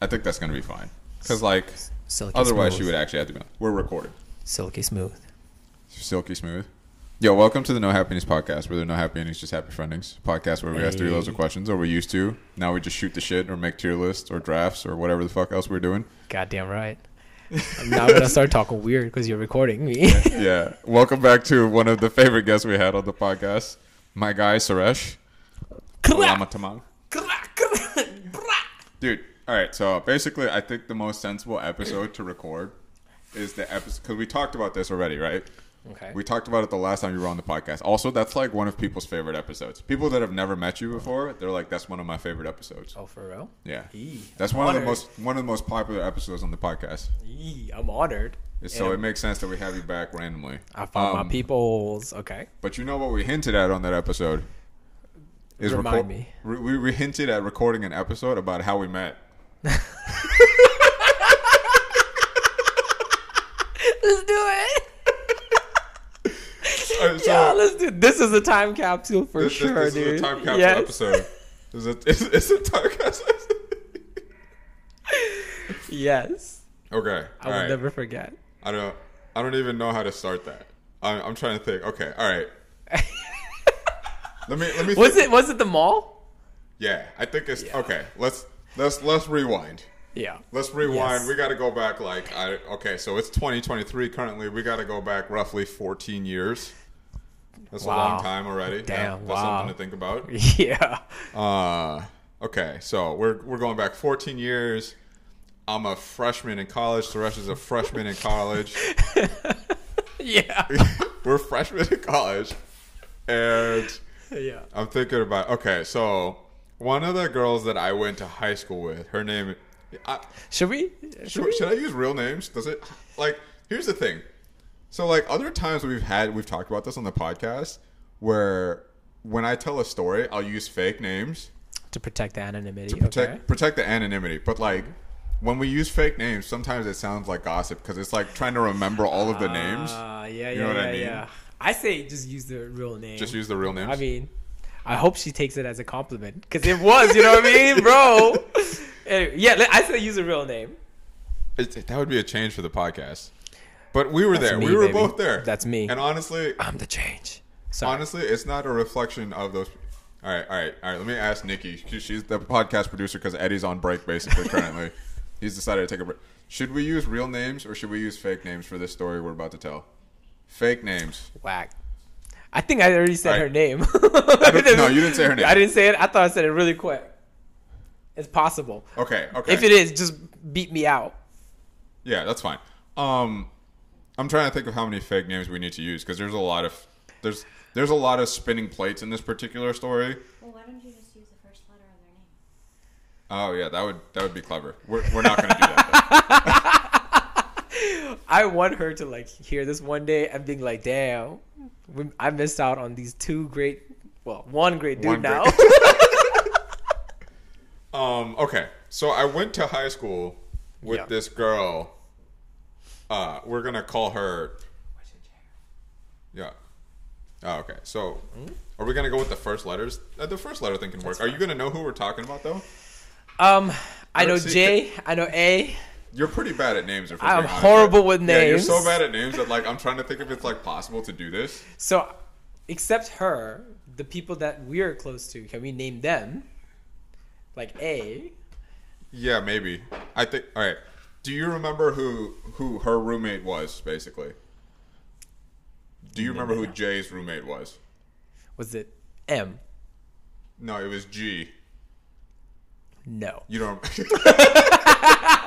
I think that's gonna be fine. Because like, Silky otherwise smooth. she would actually have to be. We're recorded. Silky smooth. Silky smooth. Yo, welcome to the No Happiness podcast, where there are no happy endings, just happy friendings. Podcast where we ask three loads of questions, or we used to. Now we just shoot the shit, or make tier lists, or drafts, or whatever the fuck else we're doing. Goddamn right. I'm now gonna start talking weird because you're recording me. yeah. Welcome back to one of the favorite guests we had on the podcast, my guy Suresh. Dude, all right. So basically, I think the most sensible episode to record is the episode because we talked about this already, right? okay. We talked about it the last time you were on the podcast. Also, that's like one of people's favorite episodes. People that have never met you before, they're like, "That's one of my favorite episodes." oh, for real? Yeah, Eee, that's I'm one of the most one of the most popular episodes on the podcast. Eee, I'm honored. So And it makes sense that we have you back randomly. I found Um, my peoples. Okay. But you know what we hinted at on that episode? Is Remind reco- me. re- we, we hinted at recording an episode about how we met. Let's do it. Uh, so yeah, let's do. This is a time capsule for this, this- sure, this dude. is a time capsule Yes. episode. This is a, it's, it's a time capsule. Yes. okay, I will right. never forget. I don't. I don't even know how to start that. I'm, I'm trying to think. Okay, all right. let me. Let me. Was think. it? Was it the mall? Yeah, I think it's Yeah. okay. Let's let's let's rewind. Yeah. Let's rewind. Yes. We got to go back like I okay, so it's 2023 currently. We got to go back roughly 14 years. That's a long time already. Damn, that's wow. something to think about. Yeah. Uh okay, so we're we're going back 14 years. I'm a freshman in college. Suresh is a freshman in college. Yeah. we're freshmen in college. And yeah. I'm thinking about okay, so one of the girls that I went to high school with, her name I, Should we? Should Should, we? should I use real names? Does it like? Here's the thing. So like other times we've had we've talked about this on the podcast where when I tell a story I'll use fake names To protect the anonymity. to protect okay. protect the anonymity. But like when we use fake names, sometimes it sounds like gossip because it's like trying to remember all of the names. Ah, yeah, yeah, You know what yeah, I mean? yeah. I say just use the real name. Just use the real name. I mean, I hope she takes it as a compliment because it was. You know what I mean, bro? Anyway, yeah, I said use a real name. It- that would be a change for the podcast. But we were That's there. me, we were baby. both there. That's me. And honestly, I'm the change. Sorry. Honestly, it's not a reflection of those. All right, all right, all right. Let me ask Nikki. She- She's the podcast producer because Eddie's on break basically currently. He's decided to take a break. Should we use real names or should we use fake names for this story we're about to tell? Fake names. Whack. I think I already said All her right. name. no, you didn't say her name. I didn't say it. I thought I said it really quick. It's possible. Okay, okay. If it is, just beat me out. yeah, that's fine. Um, I'm trying to think of how many fake names we need to use because there's a lot of there's there's a lot of spinning plates in this particular story. Well, why don't you just use the first letter of their name? Oh yeah, that would that would be clever. We're, we're not going to do that. I want her to like hear this one day and being like, "Damn, we- I missed out on these two great, well, one great dude One now." great- Um, okay, so I went to high school with Yeah. this girl. Uh, we're gonna call her. Yeah. Oh, okay. So, are we gonna go with the first letters? Uh, the first letter thing can work. Are you gonna know who we're talking about though? um, I know See, J, I know A. You're pretty bad at names. If I'm horrible with names. Yeah, you're so bad at names that like I'm trying to think if it's like possible to do this. So, except her, the people that we're close to, can we name them? Like A. Yeah, maybe. I think. All right. Do you remember who who her roommate was? Basically. Do you remember who Jay's roommate was? Was it M? No, it was G. No. You don't.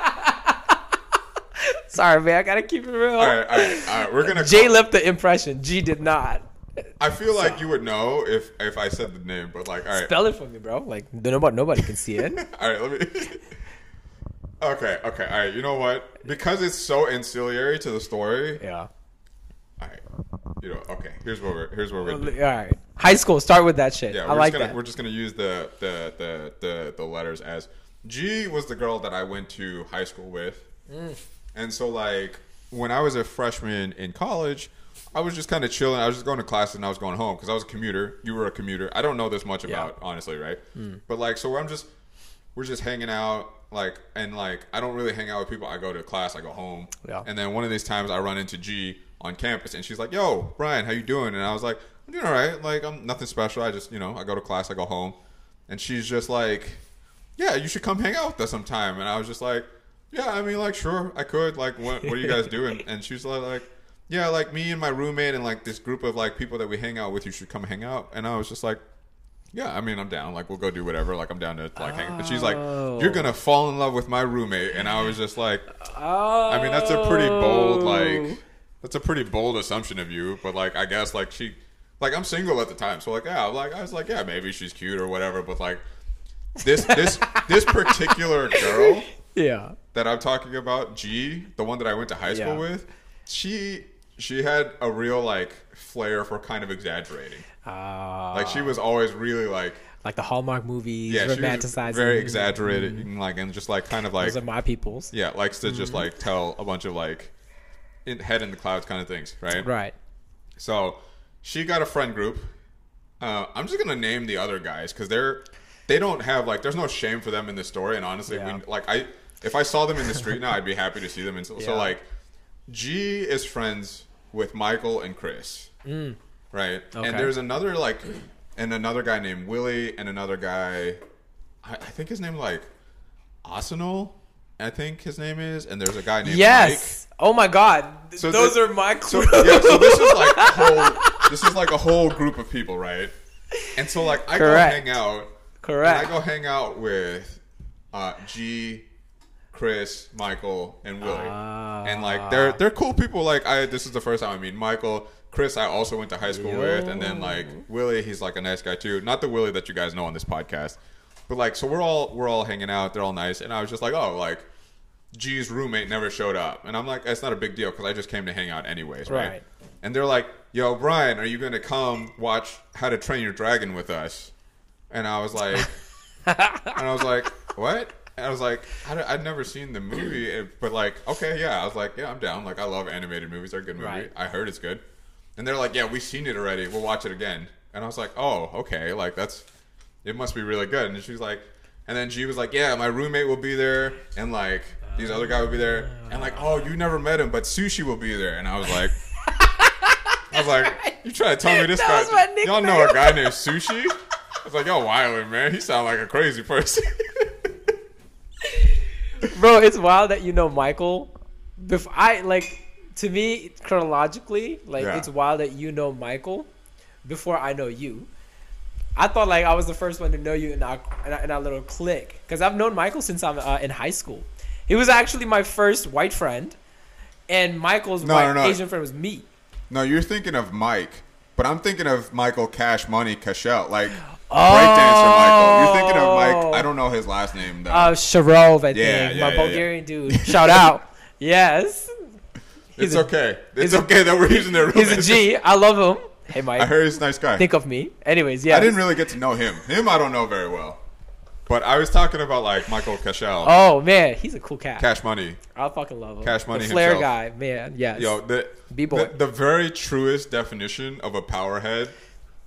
Sorry, man. I gotta keep it real. all right, all right, all right. We're gonna. J call- left the impression. G did not. I feel like you would know if if I said the name, but like, all right, Spell it for me, bro. Like nobody, nobody can see it. all right. Let me. okay, okay, all right. You know what? Because it's so ancillary to the story. yeah. All right. You know. Okay. Here's what we're. Here's what we're. All right. High school. Start with that shit. Yeah, I we're like just gonna, that. We're just gonna use the the, the the the letters as G was the girl that I went to high school with, Mm. And so like when I was a freshman in college, I was just kind of chilling. I was just going to classes and I was going home because I was a commuter. You were a commuter. I don't know this much Yeah. about honestly, right? Hmm. But like, so I'm just we're just hanging out, like, and like I don't really hang out with people. I go to class, I go home, Yeah. and then one of these times I run into G on campus, and she's like, "Yo, Brian, how you doing?" And I was like, "I'm doing all right. Like, I'm nothing special. I just, you know, I go to class, I go home," and she's just like, "Yeah, you should come hang out with us sometime." And I was just like, "Yeah, I mean, like, sure, I could. Like, what, what are you guys doing?" And she's like, like, "Yeah, like me and my roommate and like this group of like people that we hang out with. You should come hang out." And I was just like. Yeah, I mean, I'm down. Like, we'll go do whatever. Like, I'm down to like hang. But she's like. "You're gonna fall in love with my roommate," and I was just like, Oh. I mean, that's a pretty bold like that's a pretty bold assumption of you, but like I guess like she like I'm single at the time, so like yeah, like I was like yeah, maybe she's cute or whatever, but like this this this particular girl Yeah. That I'm talking about, G, the one that I went to high school Yeah. with, she she had a real like flair for kind of exaggerating. Uh, Like she was always really like like the Hallmark movies, yeah, romanticizing. very exaggerated, like and just like kind of like Those are my peoples. yeah, likes to Mm-hmm. just like tell a bunch of like in, head in the clouds kind of things, right? Right. So she got a friend group. Uh, I'm just gonna name the other guys because they're they don't have like there's no shame for them in the story, and honestly, Yeah. we, like I if I saw them in the street now, I'd be happy to see them. And so, so like G is friends with Michael and Chris, right? Mm. Okay. And there's another like and another guy named Willie and another guy, I, I think his name like Arsenal. I think his name is, and there's a guy named Mike. Yes. Oh my God. So Those the- are my So yeah, so this is like a whole this is like a whole group of people, right? And so like I Correct. go hang out Correct. I go hang out with uh, G, Chris, Michael, and Willie. Ah. and like they're they're cool people. Like I this is the first time I meet Michael. Chris I also went to high school with, and then like Willie, he's like a nice guy too. Not the Willie that you guys know on this podcast. But like so we're all we're all hanging out, they're all nice, and I was just like, Oh, like G's roommate never showed up. And I'm like, that's not a big deal because I just came to hang out anyways, right? Right. And they're like, yo, Brian, are you going to come watch How to Train Your Dragon with us? And I was like, and I was like, what? And I was like, I I'd never seen the movie, eh, but like, okay, yeah. I was like, yeah, I'm down. Like, I love animated movies. They're a good movie. Right. I heard it's good. And they're like, yeah, we've seen it already. We'll watch it again. And I was like, oh, okay. Like, that's, it must be really good. And she's like, and then she was like, yeah, my roommate will be there. And like, these other guy will be there. And like, oh, you never met him, but Sushi will be there. And I was like, I was like, you trying to tell me this guy? Y'all know a guy named Sushi? I was like, yo, wildin', man. He sound like a crazy person. Bro, it's wild that you know Michael. Before I like to me chronologically, like Yeah. it's wild that you know Michael before I know you. I thought like I was the first one to know you in our in our, in our little clique because I've known Michael since I'm uh, in high school. He was actually my first white friend, and Michael's No, white no, no. Asian friend was me. no, you're thinking of Mike, but I'm thinking of Michael Cash Money Cashel, like breakdancer Michael. You're thinking of Mike. I don't know his last name though. Uh, Sharov, I Yeah, think, yeah, my yeah. Bulgarian dude. Shout out, yes. it's a- okay. It's okay that we're using their He's a names. Love him. Hey, Mike. I heard he's a nice guy. think of me. Anyways, yeah. I didn't really get to know him. Him, I don't know very well. But I was talking about like Michael Cashel, Oh man, he's a cool cat. Cash Money. I fucking love him. Cash Money the flair himself. guy, man. Yes. Yo, the, B-boy. the the very truest definition of a powerhead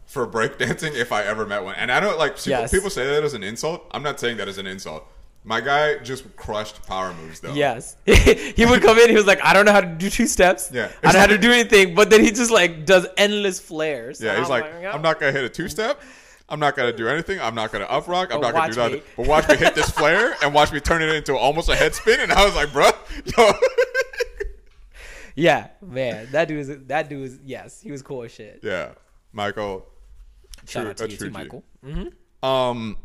for breakdancing, if I ever met one. And I don't like people, Yes. people say that as an insult. I'm not saying that as an insult. My guy just crushed power moves though. Yes. he would come in. He was like, I don't know how to do two steps. Yeah. I don't know how to do anything. But then he just like does endless flares. Yeah, he's oh I'm like. I'm not gonna hit a two step. I'm not gonna do anything. I'm not gonna up rock. I'm But not gonna do that. But watch me hit this flare and watch me turn it into almost a head spin. And I was like, bro, yo. Yeah, man. That dude is that dude is yes. He was cool as shit. yeah, Michael. Shout True- out to a you true too, G. Michael. hmm Um,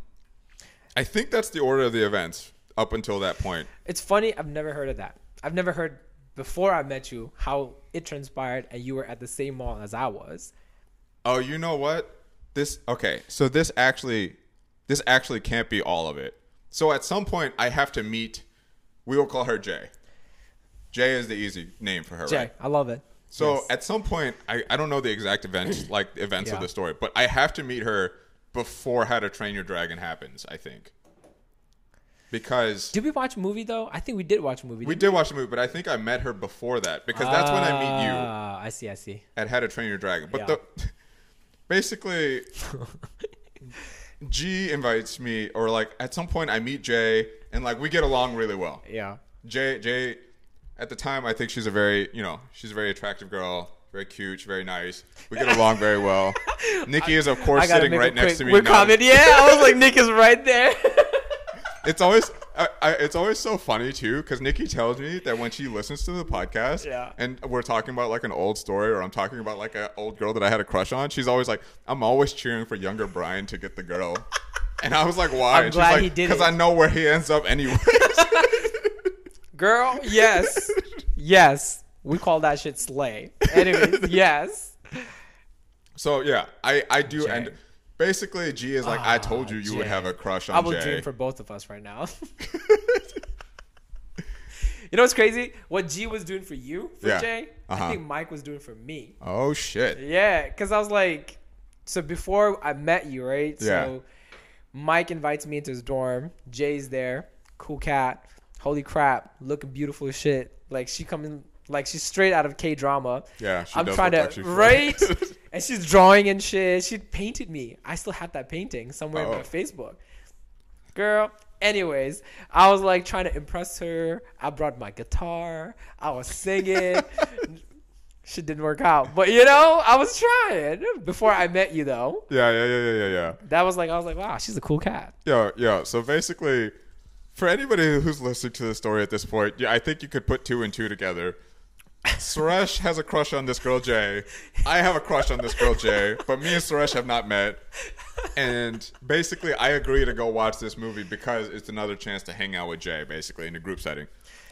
I think that's the order of the events up until that point. It's funny. I've never heard of that. I've never heard before I met you how it transpired and you were at the same mall as I was. Oh, you know what? This okay. So this actually, this actually can't be all of it. So at some point, I have to meet. We will call her Jay. Jay is the easy name for her, Jay, right? I love it. So Yes. at some point, I, I don't know the exact events, like events of the story, but I have to meet her before How to Train Your Dragon happens. I think because Did we watch a movie though? I think we did watch a movie. we did watch a movie, but I think I met her before that because that's when I meet you. Ah, I see. I see. at How to Train Your Dragon. But Yeah. the basically, G invites me, or like at some point I meet Jay, and like we get along really well. Yeah. Jay, Jay, at the time I think she's a very, you know, she's a very attractive girl, very cute, she's very nice. We get along very well. Nikki is of course sitting right next to me. We're now. comment. Yeah, I was like, Nick is right there. It's always, I, I, it's always so funny too, because Nikki tells me that when she listens to the podcast, Yeah. and we're talking about like an old story, or I'm talking about like an old girl that I had a crush on, she's always like, I'm always cheering for younger Brian to get the girl. And I was like, why? I'm and glad she's like, he did Because. I know where he ends up anyway. Girl, yes. yes. We call that shit slay. Anyways, yes. so yeah, I, I do, Jay. and basically G is like, I Ah, told you you would have a crush on I will Jay. dream for both of us right now. you know what's crazy? What G was doing for you, for Yeah. Jay, Uh-huh. I think Mike was doing for me. oh shit. Yeah, because I was like, so before I met you, right? Yeah. So Mike invites me into his dorm. Jay's there, cool cat. Holy crap, looking beautiful as shit. Like she coming, like she's straight out of K drama. Yeah, I'm trying to like right, and she's drawing and shit. She painted me. I still have that painting somewhere Oh. on my Facebook. Girl. Anyways, I was like trying to impress her. I brought my guitar. I was singing. Shit didn't work out, but you know, I was trying before I met you. Though Yeah, yeah, yeah, yeah, yeah, yeah. that was like, I was like, wow, she's a cool cat. Yo, yo. So basically, for anybody who's listening to the story at this point, yeah, I think you could put two and two together. Suresh has a crush on this girl Jay. I have a crush on this girl Jay, but me and Suresh have not met. And basically, I agree to go watch this movie because it's another chance to hang out with Jay, basically in a group setting.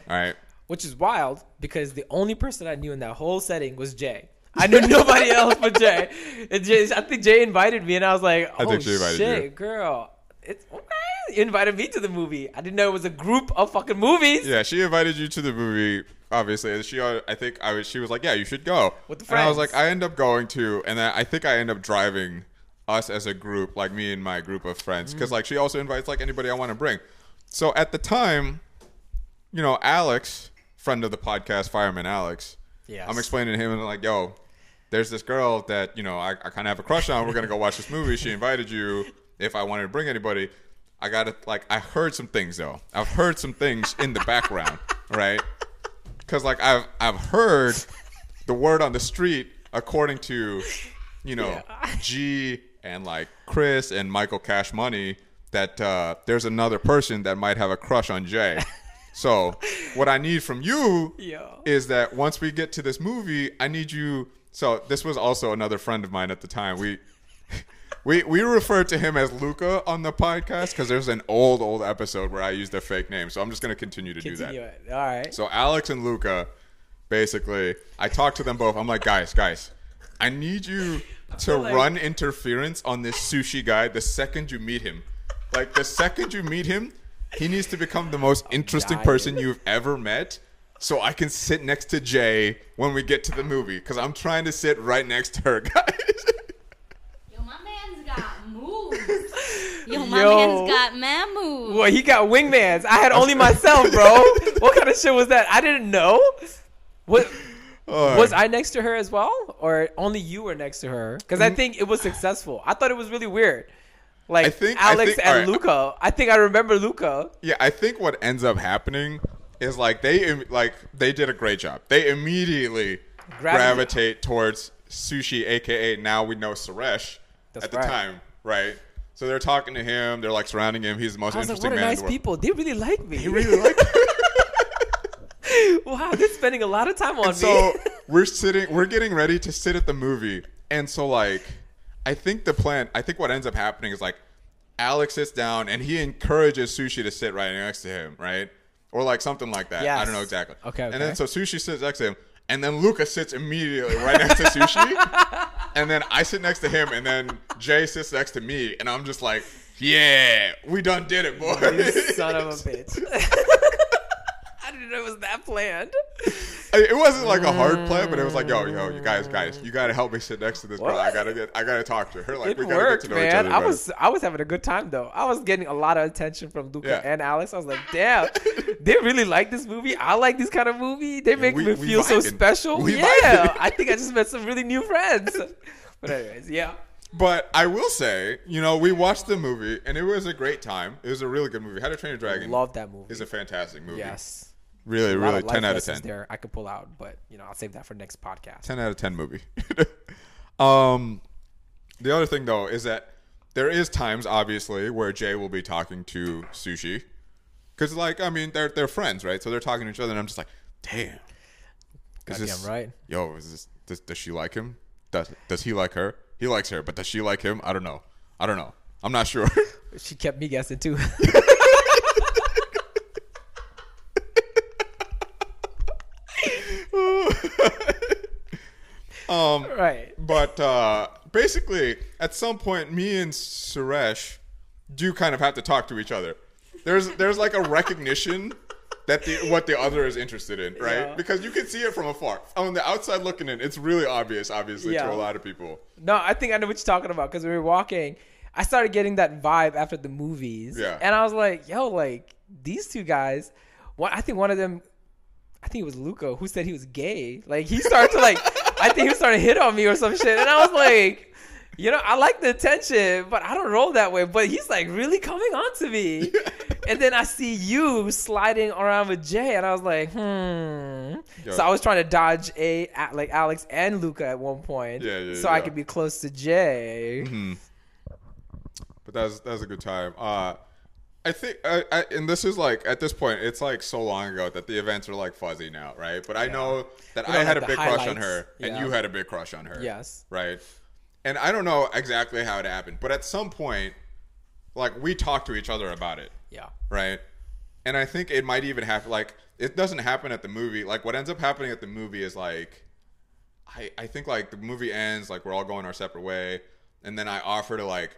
All right. which is wild because the only person I knew in that whole setting was Jay. I knew nobody else but Jay. And Jay. I think Jay invited me, and I was like, I "Oh think she invited shit, you. girl, it's okay." You invited me to the movie. I didn't know it was a group of fucking movies. Yeah, she invited you to the movie. Obviously, and she. uh, I think I was. She was like, "Yeah, you should go." With the And I was like, I end up going to, and then I think I end up driving us as a group, like me and my group of friends, Mm. because like she also invites like anybody I want to bring. So at the time, you know, Alex, friend of the podcast, Fireman Alex. Yeah. I'm explaining to him and like, yo, there's this girl that you know I, I kind of have a crush on. We're gonna go watch this movie. She invited you. If I wanted to bring anybody, I got to like I heard some things though. I've heard some things in the background, right? Because like I've I've heard the word on the street according to you know Yeah. G and like Chris and Michael Cash Money that uh, there's another person that might have a crush on Jay. So what I need from you Yo. is that once we get to this movie, I need you. So this was also another friend of mine at the time. We we we referred to him as Luca on the podcast because there's an old old episode where I used a fake name. So I'm just gonna continue to Continue do that. it. All right. So Alex and Luca, basically, I talked to them both. I'm like, guys, guys, I need you to like- run interference on this sushi guy the second you meet him. Like the second you meet him, he needs to become the most interesting dying. person you've ever met. So I can sit next to Jay when we get to the movie because I'm trying to sit right next to her, guys. Yo, my man's got moves. Yo, my Yo. man's got man moves. Well, he got wingmans. I had only myself, bro. what kind of shit was that? I didn't know. What Oh, was I next to her as well, or only you were next to her? Because I mm. think it was successful. I thought it was really weird. Like I think- I Alex think- and alright. Luca. I think I remember Luca. Yeah, I think what ends up happening is like they like they did a great job. They immediately Gravitate. gravitate towards sushi, aka now we know Suresh That's at the right. time, right? So they're talking to him. They're like surrounding him. He's the most I was like, interesting what a man nice in the world. people. They really like me. He really like. wow, they're spending a lot of time on and so we're sitting. We're getting ready to sit at the movie, and so like, I think the plan. I think what ends up happening is like, Alex sits down and he encourages Sushi to sit right next to him, right? Or like something like that. I don't know exactly. Okay, And then so Sushi sits next to him, and then Luca sits immediately right next to Sushi, and then I sit next to him, and then Jay sits next to me, and I'm just like, yeah, we done did it, boy. You son of a bitch. Didn't know it was that planned. it wasn't like a hard plan, but it was like, yo, yo, you guys, mm. guys, you gotta help me sit next to this girl. I gotta get, I gotta talk to her. Like, It we gotta worked, get to know each man. other. I was I was having a good time though. I was getting a lot of attention from Luca Yeah. and Alex. I was like, damn, they really like this movie. I like this kind of movie. They make we- me feel so special. We yeah. I think I just met some really new friends. But anyways, yeah. But I will say, you know, we watched the movie and it was a great time. It was a really good movie. How to Train Your Dragon Love that movie. is a fantastic movie. yes. Really, really, 10 out of 10. There, I could pull out, but you know, I'll save that for next podcast. 10 out of 10 movie. um, the other thing, though, is that there is times, obviously, where Jay will be talking to Sushi. Because, like, I mean, they're, they're friends, right? So they're talking to each other, and I'm just like, damn. Goddamn right. Yo, is this, does, does she like him? Does, does he like her? He likes her, but does she like him? I don't know. I don't know. I'm not sure. She kept me guessing too. um, right. But uh, basically, at some point, me and Suresh do kind of have to talk to each other. There's there's like a recognition that the what the other is interested in, right? Yeah. Because you can see it from afar. On the outside looking in, it's really obvious, obviously, Yeah. to a lot of people. No, I think I know what you're talking about because we were walking. I started getting that vibe after the movies. Yeah. And I was like, yo, like these two guys. One, I think one of them, I think it was Luca who said he was gay. Like he started to like, I think he was starting to hit on me or some shit. And I was like, you know, I like the attention, but I don't roll that way. But he's like really coming on to me. and then I see you sliding around with Jay, and I was like, hmm. Yo. So I was trying to dodge a like Alex and Luca at one point, Yeah, yeah, so I could be close to Jay. But that was that was a good time. Uh, I think, I, I, and this is like at this point, it's like so long ago that the events are like fuzzy now, right? But I know that You I had like a big crush on her, and Yeah. you had a big crush on her. Yes. right? And I don't know exactly how it happened, but at some point, like we talked to each other about it, Yeah. right? And I think it might even happen. Like it doesn't happen at the movie. Like what ends up happening at the movie is like, I I think like the movie ends, like we're all going our separate way, and then I offer to like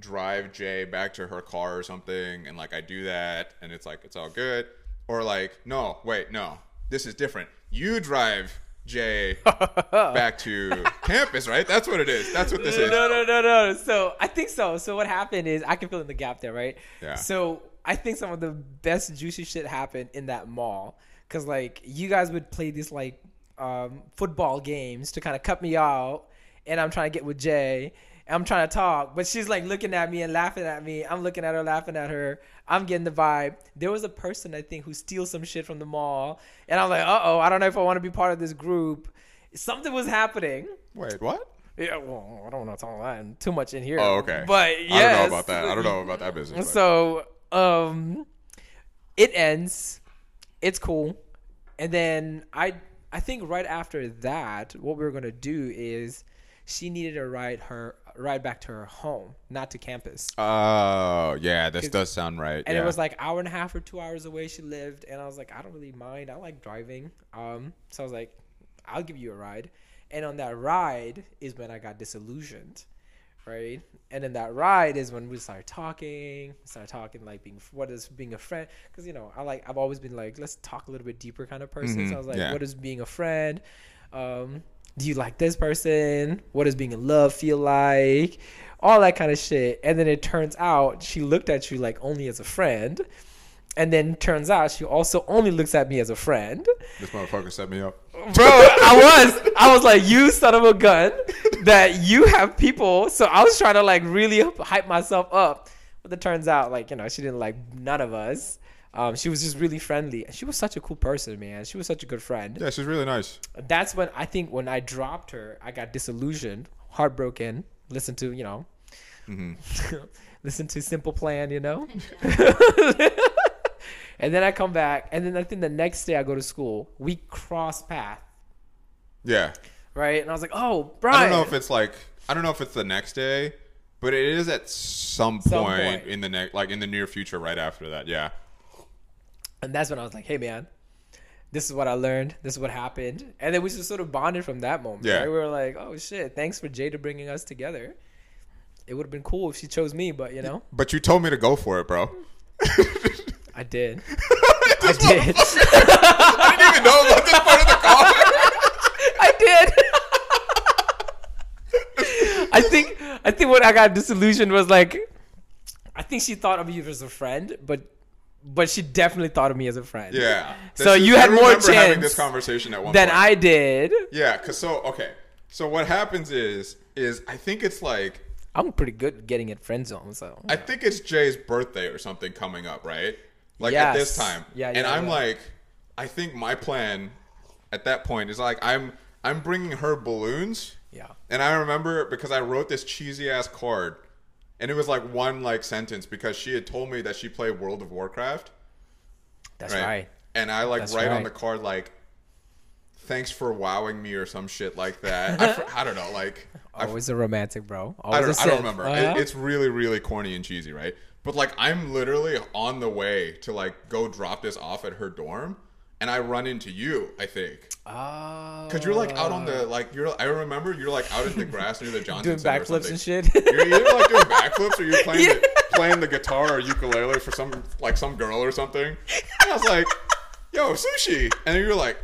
drive Jay back to her car or something, and like I do that, and it's like it's all good. Or like, no, wait, no, this is different. You drive Jay back to campus, right? That's what it is. That's what this is. No, no, no, no. So I think so. So what happened is I can fill in the gap there, right? Yeah. So I think some of the best juicy shit happened in that mall because like you guys would play these like um, football games to kind of cut me out, and I'm trying to get with Jay. I'm trying to talk, but she's like looking at me and laughing at me. I'm looking at her, laughing at her. I'm getting the vibe. There was a person I think who steals some shit from the mall, and I'm like, uh oh, I don't know if I want to be part of this group. Something was happening. Wait, what? Yeah, well, I don't want to talk about that too much in here. Oh, okay. But yeah, I don't know about that. I don't know about that business. but- So, um, it ends. It's cool, and then I, I think right after that, what we were gonna do is, she needed to write her ride back to her home, not to campus. Oh, yeah, this does sound right. And yeah. it was like hour and a half or two hours away she lived, and I was like, I don't really mind. I like driving. Um, so I was like, I'll give you a ride. And on that ride is when I got disillusioned, right? And then that ride is when we started talking, started talking like being what is being a friend? Because you know I like I've always been like let's talk a little bit deeper kind of person. So I was like, yeah. what is being a friend? Um, do you like this person? What does being in love feel like? All that kind of shit. And then it turns out she looked at you like only as a friend. And then turns out she also only looks at me as a friend. this motherfucker set me up. Bro, I was I was like, you son of a gun, that you have people. So I was trying to like really hype myself up. But it turns out like, you know, she didn't like none of us. Um, she was just really friendly. She was such a cool person, man. She was such a good friend Yeah, she's really nice. that's when I think when I dropped her, I got disillusioned, heartbroken. Listen to you know, listen to Simple Plan, you know. and then I come back, and then I think the next day I go to school. We cross path, Yeah. right? And I was like, "Oh, Brian." I don't know if it's like I don't know if it's the next day, but it is at some, Some point, point. in the next like in the near future right after that. Yeah. And that's when I was like, "Hey, man." This is what I learned. This is what happened, and then we just sort of bonded from that moment. Yeah. right? we were like, "Oh shit! Thanks for Jada bringing us together." It would have been cool if she chose me, but you know, But you told me to go for it, bro. I did. I did. I didn't even know about this part of the call. I did. I think I think what I got disillusioned was like I think she thought of you as a friend, but but she definitely thought of me as a friend. Yeah. So is- you had more remember having chance this conversation at one than point. I did. Yeah, cause so okay. So what happens is is I think it's like I'm pretty good at getting it friend zone. So I think it's Jay's birthday or something coming up, right? Like at this Yes. time. Yeah, And yeah, I'm yeah. like, I think my plan at that point is like I'm I'm bringing her balloons. yeah, And I remember because I wrote this cheesy ass card, and it was like one like sentence because she had told me that she played World of Warcraft. that's right. And I like That's write on the card like, "Thanks for wowing me" or some shit like that. I, I don't know, like I, Always a romantic, bro. I Always a don't, I don't remember. Uh-huh. It, it's really really corny and cheesy, right? But like I'm literally on the way to like go drop this off at her dorm, and I run into you. I think. Oh. Cause you're like out on the like you're I remember you're like out in the grass near the Johnson doing Center backflips and shit. You're either like doing backflips or you're playing the, playing the guitar or ukulele for some like some girl or something. And I was like, "Yo, sushi," and then you're like,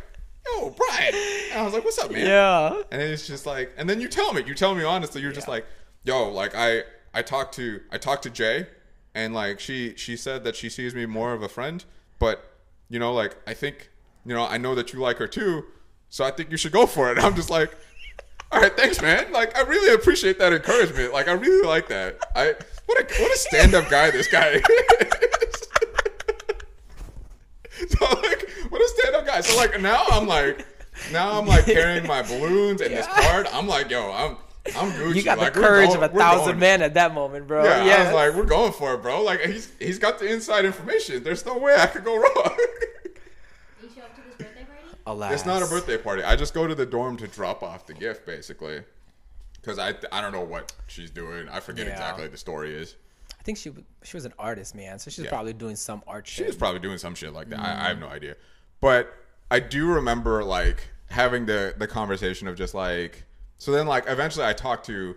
"Yo, Brian," and I was like, "What's up, man?" yeah. And then it's just like, and then you tell me, you tell me honestly, you're just Yeah. like, "Yo, like I I talked to I talked to Jay, and like she she said that she sees me more of a friend, but you know, like I think you know I know that you like her too, so I think you should go for it." And I'm just like. All right, thanks, man. Like, I really appreciate that encouragement. Like, I really like that. I what a what a stand up guy this guy is. so like, what a stand up guy. So like now I'm like, now I'm like carrying my balloons and this card. I'm like, yo, I'm I'm Gucci. You got like, the courage going- of a thousand men at that moment, bro. Yeah, Yeah, I was like, we're going for it, bro. Like he's he's got the inside information. There's no way I could go wrong. You show up to this birthday party? Alas. It's not a birthday party. I just go to the dorm to drop off the gift, basically. Because I, I don't know what she's doing. I forget Yeah. exactly what the story is. I think she she was an artist, man. So she's Yeah. probably doing some art She shit. was probably doing some shit like that. I, I have mm. no idea. But I do remember like having the the conversation of just like so then like eventually I talked to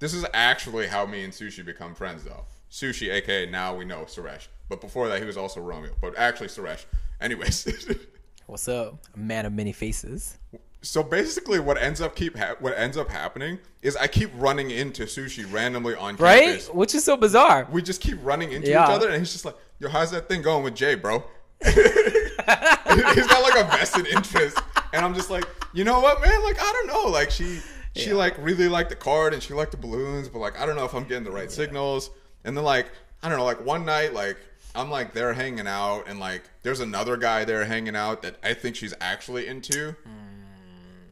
this is actually how me and Sushi become friends though. Sushi, aka now we know Suresh. But before that he was also Romeo. But actually Suresh. Anyways. What's up? A man of many faces. so basically what ends up keep ha- what ends up happening is I keep running into Sushi randomly on Right? campus. Which is so bizarre. We just keep running into Yeah. each other and he's just like, "Yo, how's that thing going with Jay, bro?" he's got like a vested interest and i'm just like you know what man like i don't know like she she Yeah. like really liked the card and she liked the balloons but like i don't know if i'm getting the right signals. And then like i don't know like one night like i'm like there hanging out and like there's another guy there hanging out that i think she's actually into. Hmm.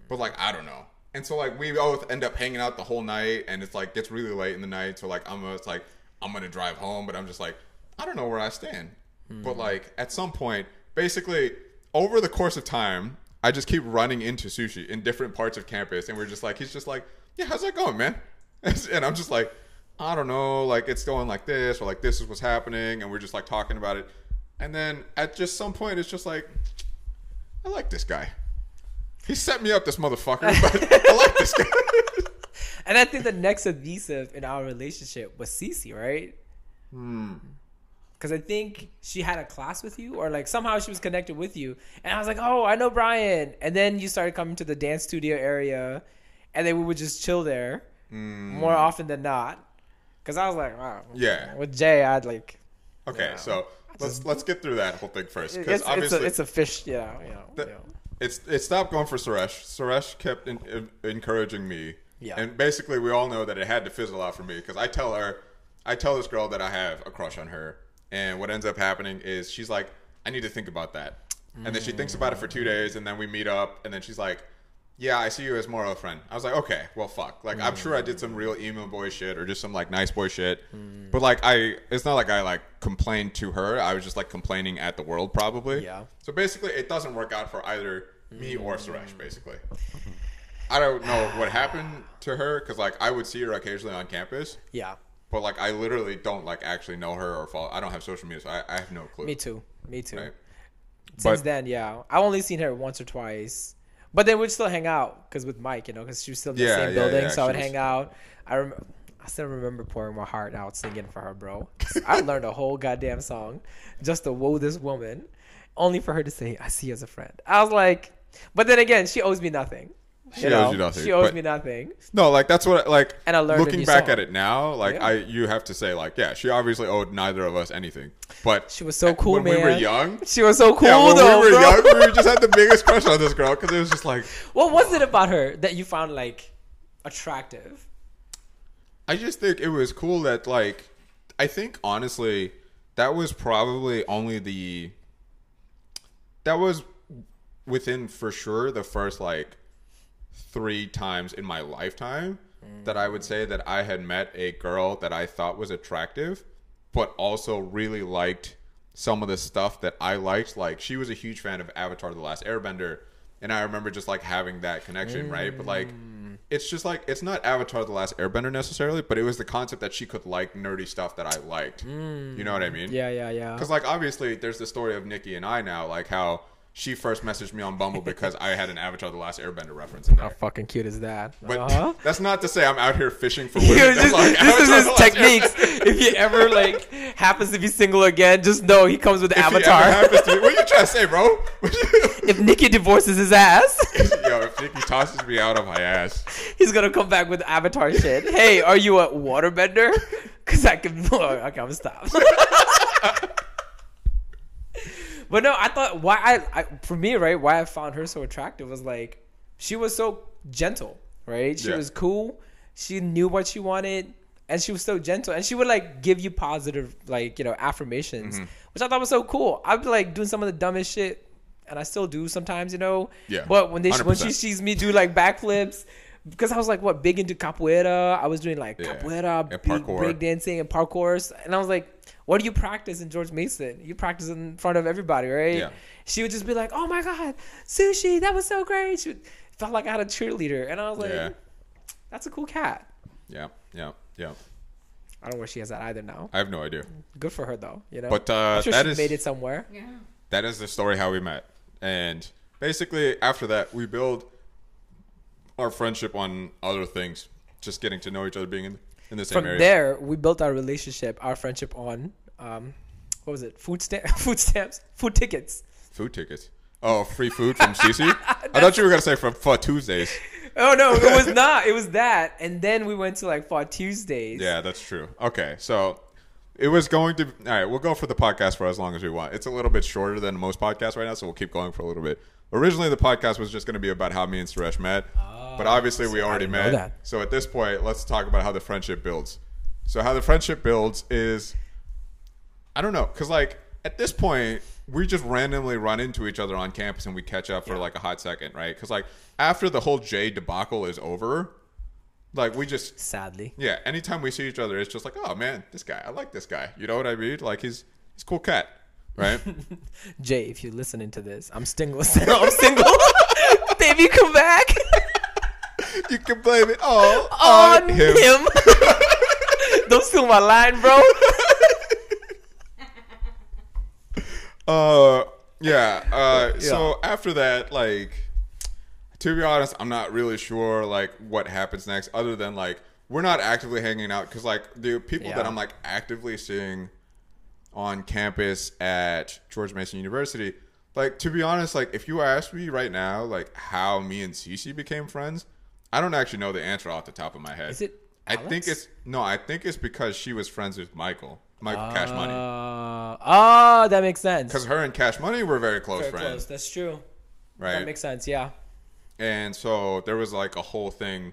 But like i don't know. And so like we both end up hanging out the whole night and it's like gets really late in the night. So like i'm just like i'm gonna drive home but i'm just like i don't know where i stand. But hmm. like at some point basically over the course of time i just keep running into sushi in different parts of campus and we're just like he's just like yeah how's that going man and i'm just like i don't know like it's going like this or like this is what's happening and we're just like talking about it and then at just some point it's just like i like this guy he set me up this motherfucker but i like this guy And I think the next adhesive in our relationship was Cece, right? Hmm. Because I think she had a class with you, or like somehow she was connected with you. And I was like, oh, I know Brian. And then you started coming to the dance studio area, and then we would just chill there mm. more often than not. Because I was like, wow. Yeah. With Jay, I'd like. okay Yeah. so let's let's get through that whole thing first because It's, it's, obviously a, it's a fish, yeah. You know, The- you know. it's it stopped going for Suresh. Suresh kept in, in- encouraging me, Yeah. and basically we all know that it had to fizzle out for me because I tell her, I tell this girl that I have a crush on her, and what ends up happening is she's like, I need to think about that, and then she thinks about it for two days, and then we meet up, and then she's like. Yeah, I see you as more of a friend. I was like, okay, well, fuck. Like, I'm sure I did some real emo boy shit or just some like nice boy shit, but like, I it's not like I like complained to her. I was just like complaining at the world, probably. Yeah. So basically, it doesn't work out for either me or mm. Suresh. Basically, I don't know what happened to her because like I would see her occasionally on campus, Yeah. But like I literally don't like actually know her or follow. I don't have social media, so I, I have no clue. Me too. Me too. Right? Since But- then, yeah, I've only seen her once or twice. But then we'd still hang out because with Mike, you know, because she was still in the Yeah, same yeah, building, yeah, so I would was- hang out. I rem- I still remember pouring my heart out singing for her, bro. I learned a whole goddamn song just to woo this woman, only for her to say, "I see you as a friend." I was like, but then again, she owes me nothing. She owes you nothing, She owes but- me nothing. No, like that's what like. And I learned looking back song. at it now, like Yeah. I, you have to say like, yeah, she obviously owed neither of us anything. But She was so cool, when man. we were young. She was so cool, yeah, when though, we were bro. young, we just had the biggest crush on this girl because it was just like What was it about her that you found like attractive? I just think it was cool that like I think honestly that was probably only the that was within for sure the first like three times in my lifetime that I would say that I had met a girl that I thought was attractive but also really liked some of the stuff that I liked like she was a huge fan of Avatar the Last Airbender and I remember just like having that connection right but like mm. it's just like it's not Avatar: The Last Airbender necessarily, but it was the concept that she could like nerdy stuff that I liked. You know what I mm. mean? Yeah, yeah, yeah. Because like obviously there's the story of Nikki and I now, like how she first messaged me on Bumble because I had an Avatar: The Last Airbender reference in there. How fucking cute is that? But uh-huh. that's not to say I'm out here fishing for Yo, women. this, that like this is his techniques. if he ever like happens to be single again, just know he comes with If Avatar. happens to me, what are you trying to say, bro? if Nikki divorces his ass, Yo, if Nikki tosses me out of my ass, he's gonna come back with Avatar shit. Hey, are you a waterbender? Cause I can. Okay, I'm gonna stop. But no, I thought why I, I for me right why I found her so attractive was like she was so gentle, right? She Yeah. was cool. She knew what she wanted. And she was so gentle, and she would like give you positive, like you know, affirmations, Mm-hmm. which I thought was so cool. I'd be like doing some of the dumbest shit, and I still do sometimes, you know. Yeah, But when they when she sees me do like backflips, because I was like what big into capoeira, I was doing like Yeah. capoeira, And big parkour. break dancing, and parkour, and I was like, what do you practice in George Mason? You practice in front of everybody, right? Yeah. She would just be like, oh my god, sushi, that was so great. She would, felt like I had a cheerleader, and I was like, Yeah. that's a cool cat. yeah, yeah, yeah. I don't know where she has that either now. I have no idea. Good for her though, you know. But, uh, I'm sure that she is- made it somewhere. Yeah. that is the story how we met. And basically, after that, we build our friendship on other things, just getting to know each other, being in, in the same From area. there, we built our relationship, our friendship on, um, what was it? Food stamp, food stamps, food tickets. Food tickets. Oh, free food from Cece? I thought you were gonna say from for Tuesdays. Oh no, it was not. It was that, and then we went to like Fall Tuesdays. Yeah, that's true. Okay, so it was going to. All right, we'll go for the podcast for as long as we want. It's a little bit shorter than most podcasts right now, so we'll keep going for a little bit. Originally, the podcast was just going to be about how me and Suresh met, but obviously we already met. that. So at this point, let's talk about how the friendship builds. So how the friendship builds is, I don't know, because like at this point, we just randomly run into each other on campus and we catch up for like a hot second, right? Because like after the whole Jay debacle is over, like we just Sadly, yeah, anytime we see each other, it's just like, oh man, this guy, I like this guy. You know what I mean? Like he's he's a cool cat, right? Jay, if you're listening to this, I'm single. I'm single. Baby, come back you can blame it all on on him. him. Don't steal my line, bro. Uh, yeah. Uh, so after that, like, to be honest, I'm not really sure like what happens next, other than like we're not actively hanging out because like the people that I'm like actively seeing on campus at George Mason University. Like to be honest, like if you ask me right now, like how me and Cece became friends, I don't actually know the answer off the top of my head. Is it I Alex? think it's no. I think it's because she was friends with Michael, Michael Cash Money, Uh, oh, that makes sense. because her and Cash Money were very close Very friends, close. That's true. right? That makes sense. Yeah. and so there was like a whole thing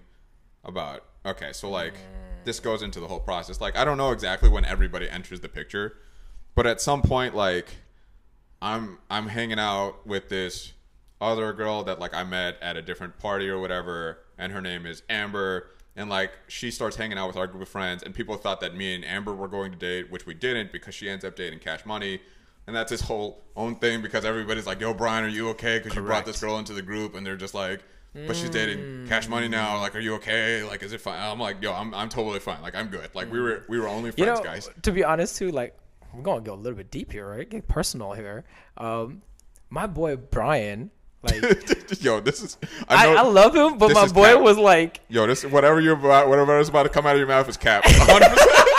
about okay, so like this goes into the whole process. Like I don't know exactly when everybody enters the picture, but at some point, like I'm I'm hanging out with this other girl that like I met at a different party or whatever, and her name is Amber. And like she starts hanging out with our group of friends, and people thought that me and Amber were going to date, which we didn't because she ends up dating Cash Money, and that's his whole own thing because everybody's like, "Yo, Brian, are you okay?" Because you brought this girl into the group, and they're just like, "But she's dating Cash Money now. Like, are you okay? Like, is it fine?" I'm like, "Yo, I'm, I'm totally fine. Like, I'm good. Like, we were we were only You friends, know, guys." to be honest, too, like I'm gonna go a little bit deep here, right? Get personal here. Um, my boy Brian, like Yo, this is I, I, know, I love him, but my boy cap. was like, Yo, this whatever you're about, whatever is about to come out of your mouth is cap. 100%.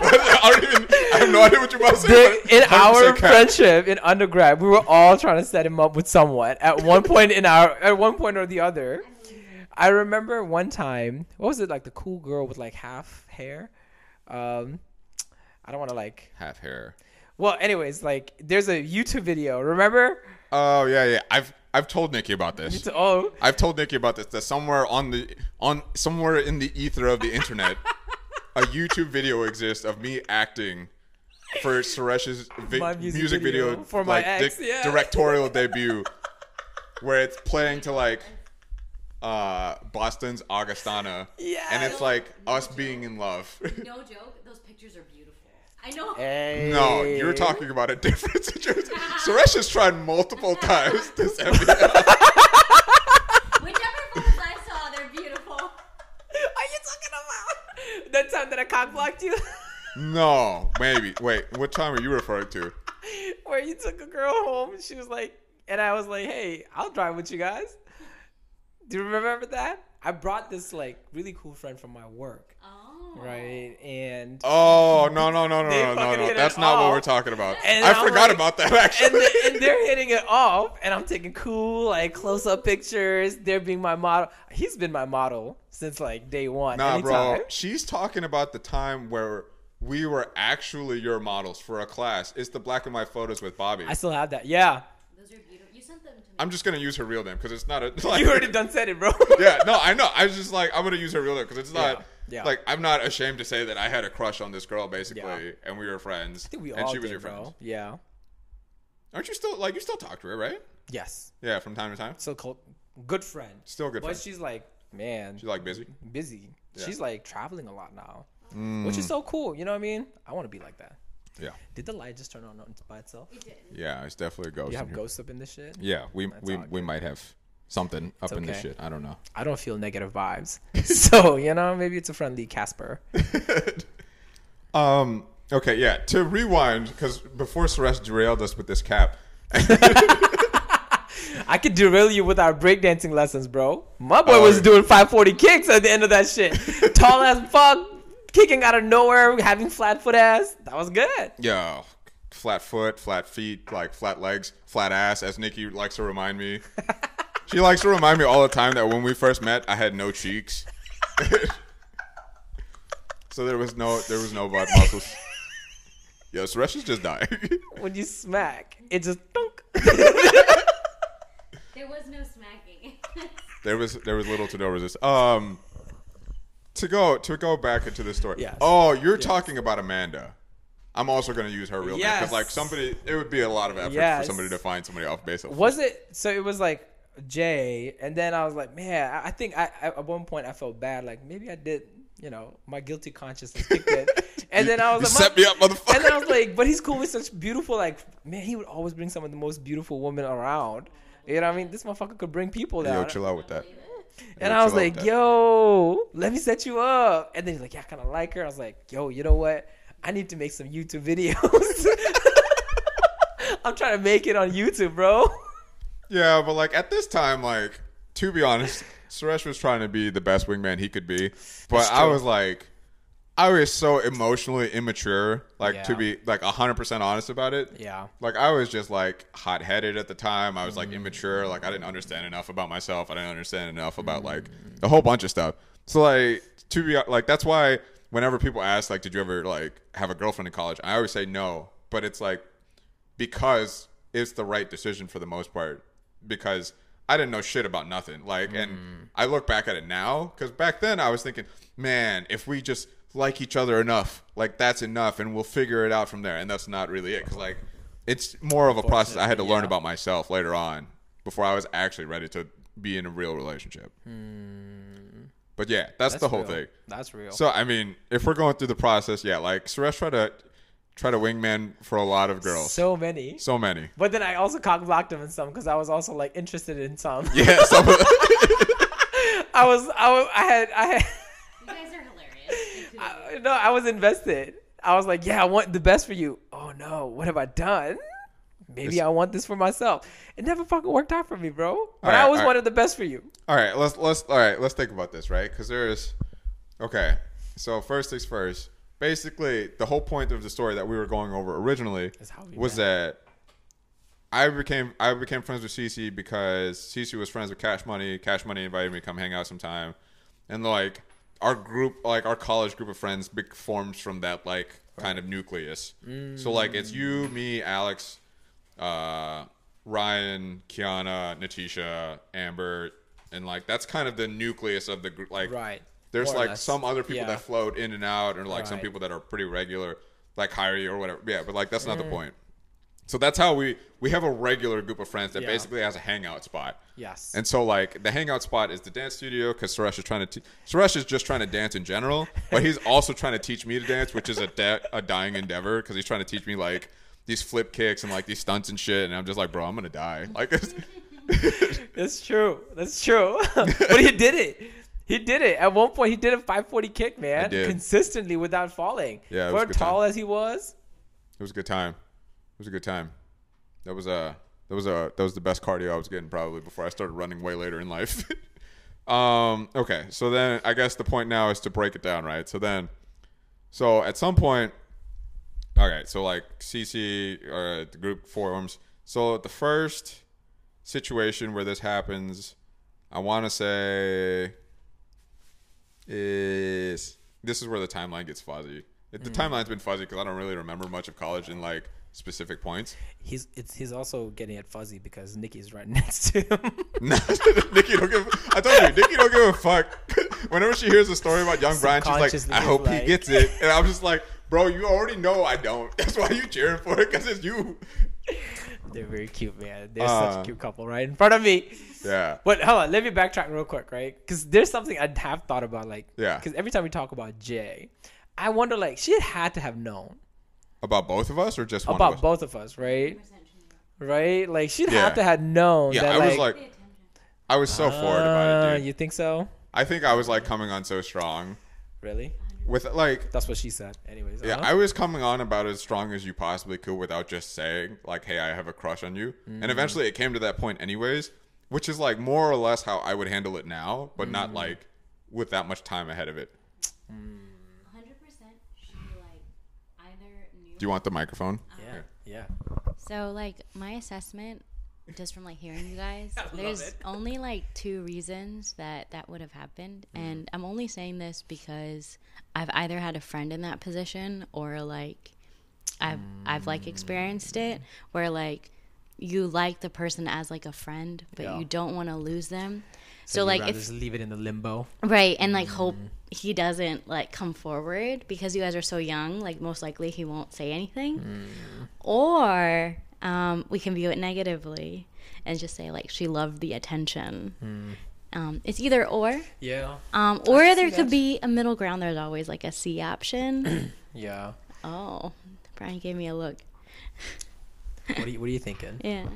I don't even. I have no idea what you're about to say. in our cap. friendship in undergrad, we were all trying to set him up with someone at one point in our at one point or the other. I remember one time, what was it like the cool girl with like half hair? Um, I don't want to like. half hair. Well, anyways, like there's a YouTube video. Remember? Oh yeah, yeah. I've I've told Nikki about this. It's, oh, I've told Nikki about this. That somewhere on the on somewhere in the ether of the internet, a YouTube video exists of me acting for Suresh's vi- My music, music video, video for my like, ex, yeah. directorial debut, where it's playing to like uh Boston's Augustana, Yeah. and it's Yes. like us being in love. No joke, those pictures are beautiful. I know. Hey. no, you're talking about a different situation. Suresh has tried multiple times to send me. Whichever photos I saw, they're beautiful. Are you talking about that time that I cock blocked you? No, maybe. Wait, what time are you referring to? Where you took a girl home and she was like, and I was like, hey, I'll drive with you guys. Do you remember that? I brought this like really cool friend from my work. Right? And Oh no no no no no no no! That's it not what we're talking about. And I forgot like- about that and, actually. they, and they're hitting it off, and I'm taking cool like close up pictures. They're being my model. He's been my model since like day one. Nah, bro. She's talking about the time where we were actually your models for a class. It's the black and white photos with Bobby. I still have that. Yeah, Those are beautiful. You sent them to me. I'm just gonna use her real name because it's not a. Like, you already done said it, bro. yeah, no, I know. I was just like, I'm gonna use her real name because it's not. Yeah, yeah. Like, I'm not ashamed to say that I had a crush on this girl, basically, Yeah. and we were friends. I think we and all she was your friend. bro. Yeah. Aren't you still like you still talk to her, right? Yes. Yeah, from time to time. Still close. Good friend. Still good But friend. she's like, man, She's like busy. busy. Yeah. She's like traveling a lot now, Mm. which is so cool. You know what I mean? I want to be like that. Yeah, Did the light just turn on by itself? It did. yeah. It's definitely a ghost. You have ghosts up in this shit? Yeah, we we, all we might have something up in this shit. I don't know. I don't feel negative vibes. so, you know, maybe it's a friendly Casper. um. Okay. Yeah. To rewind, because before Suresh derailed us with this cap. I could derail you with our breakdancing lessons, bro. My boy was Oh. doing 540 kicks at the end of that shit. Tall as fuck, kicking out of nowhere, having flat foot ass. That was good. Yeah. Flat foot, flat feet, like flat legs, flat ass, as Nikki likes to remind me. She likes to remind me all the time that when we first met, I had no cheeks. so there was no there was no butt muscles. Yo, Suresh is just dying. When you smack, it just dunk. There was no smacking. there was there was little to no resistance. Um, to go to go back into the story. Yes. Oh, you're talking about Amanda. I'm also going to use her real name because like somebody, it would be a lot of effort Yes. for somebody to find somebody off base. of- Was it? So it was like Jay, and then I was like, man, I, I think I, I at one point I felt bad, like maybe I did, you know, my guilty consciousness kicked in, and then I was like, set me up, motherfucker. And then I was like, but he's cool with such beautiful, like, man, he would always bring some of the most beautiful women around. You know what I mean? This motherfucker could bring people Yo, chill out with that. and Yo, I was like, yo, let me set you up. And then he's like, yeah, I kind of like her. I was like, yo, you know what? I need to make some YouTube videos. I'm trying to make it on YouTube, bro. Yeah, but like at this time, like to be honest, Suresh was trying to be the best wingman he could be, but I was like, I was so emotionally immature, like to be like hundred percent honest about it. Yeah. Like I was just like hot headed at the time. I was Mm. like immature. Like I didn't understand enough about myself. I didn't understand enough about like a whole bunch of stuff. So like to be like that's why whenever people ask like, did you ever like have a girlfriend in college? I always say no, but it's like because it's the right decision for the most part because I didn't know shit about nothing. Like, and mm. I look back at it now because back then I was thinking, man, if we just like each other enough, like that's enough, and we'll figure it out from there. And that's not really it because like it's more of a process I had to learn yeah. about myself later on before I was actually ready to be in a real relationship. Hmm. But yeah, that's, the whole real. thing. That's real. So I mean, if we're going through the process, yeah, like Suresh tried to try to wingman for a lot of girls. So many. So many. But then I also cock blocked him in some because I was also like interested in some. Yeah, some of I was, I was, I had, I had, You guys are hilarious. I, no, I was invested. I was like, yeah, I want the best for you. Oh no, what have I done? Maybe It's- I want this for myself. It never fucking worked out for me, bro. But All right, I always all right. wanted the best for you. All right, let's let's all right, let's think about this, right? Because there's okay. So first things first. Basically, the whole point of the story that we were going over originally Is how we was that I became I became friends with Cece because Cece was friends with Cash Money. Cash Money invited me to come hang out sometime, and like our group, like our college group of friends, big forms from that like kind of nucleus. So like it's you, me, Alex, uh, Ryan, Kiana, Natisha, Amber, and like that's kind of the nucleus of the group. Like Right. There's like less. some other people Yeah. that float in and out, or like some people that are pretty regular, like Kyrie or whatever. Yeah, but like that's not Mm. the point. So that's how we we have a regular group of friends that Yeah. basically has a hangout spot. Yes. And so like the hangout spot is the dance studio because Suresh is trying to te- Suresh is just trying to dance in general, but he's also trying to teach me to dance, which is a da- a dying endeavor because he's trying to teach me like these flip kicks and like these stunts and shit, and I'm just like, bro, I'm gonna die. Like, it's, That's true. That's true. but he did it. He did it. At one point, he did a 540 kick, man, consistently without falling. Yeah, it For was a good tall time. as he was. it was a good time. It was a good time. That was a that was a that was the best cardio I was getting probably before I started running way later in life. um, okay, so then I guess the point now is to break it down, right? So then, so at some point, okay, so like Cece or uh, the group forums. So the first situation where this happens, I want to say is this is where the timeline gets fuzzy. The mm. timeline's been fuzzy because I don't really remember much of college in like specific points. He's it's he's also getting it fuzzy because Nikki's right next to him. Nikki don't give. I told you, Nikki don't give a fuck. Whenever she hears a story about young Brian, she's like, "I hope he gets it," and I'm just like, "Bro, you already know I don't. That's why you cheering for it because it's you." They're very cute, man. They're Uh. such a cute couple, right in front of me. Yeah, But hold on, let me backtrack real quick, right? Because there's something I have thought about, like, Yeah. Because every time we talk about Jay, I wonder, like, she had to have known about both of us or just one about of us? both of us, right? Right? Like, she'd Yeah. have to have known. Yeah, that, I was like, like, I was so forward uh, about it, dude. You think so? I think I was like coming on so strong Really? With like That's what she said. Anyways. Yeah, uh-huh. I was coming on about as strong as you possibly could without just saying like, "Hey, I have a crush on you." Mm. And eventually, it came to that point, anyways, which is like more or less how I would handle it now, but Mm. not like with that much time ahead of it. mm. 100% she like either knew. Do you want the microphone? yeah. Yeah. So like my assessment, just from like hearing you guys, there's only like two reasons that that would have happened, mm-hmm. and I'm only saying this because I've either had a friend in that position or like I've I've like experienced it mm. where like you like the person as like a friend, but Yeah. you don't want to lose them. So, you'd like if just leave it in the limbo. Right, and like hope mm. he doesn't like come forward because you guys are so young. Like most likely he won't say anything, mm. or um, we can view it negatively and just say like she loved the attention. Um, it's either or, Yeah. um, or see there could that. be a middle ground. There's always like a C option. Yeah. oh, Brian gave me a look. What are you, what are you thinking? Yeah.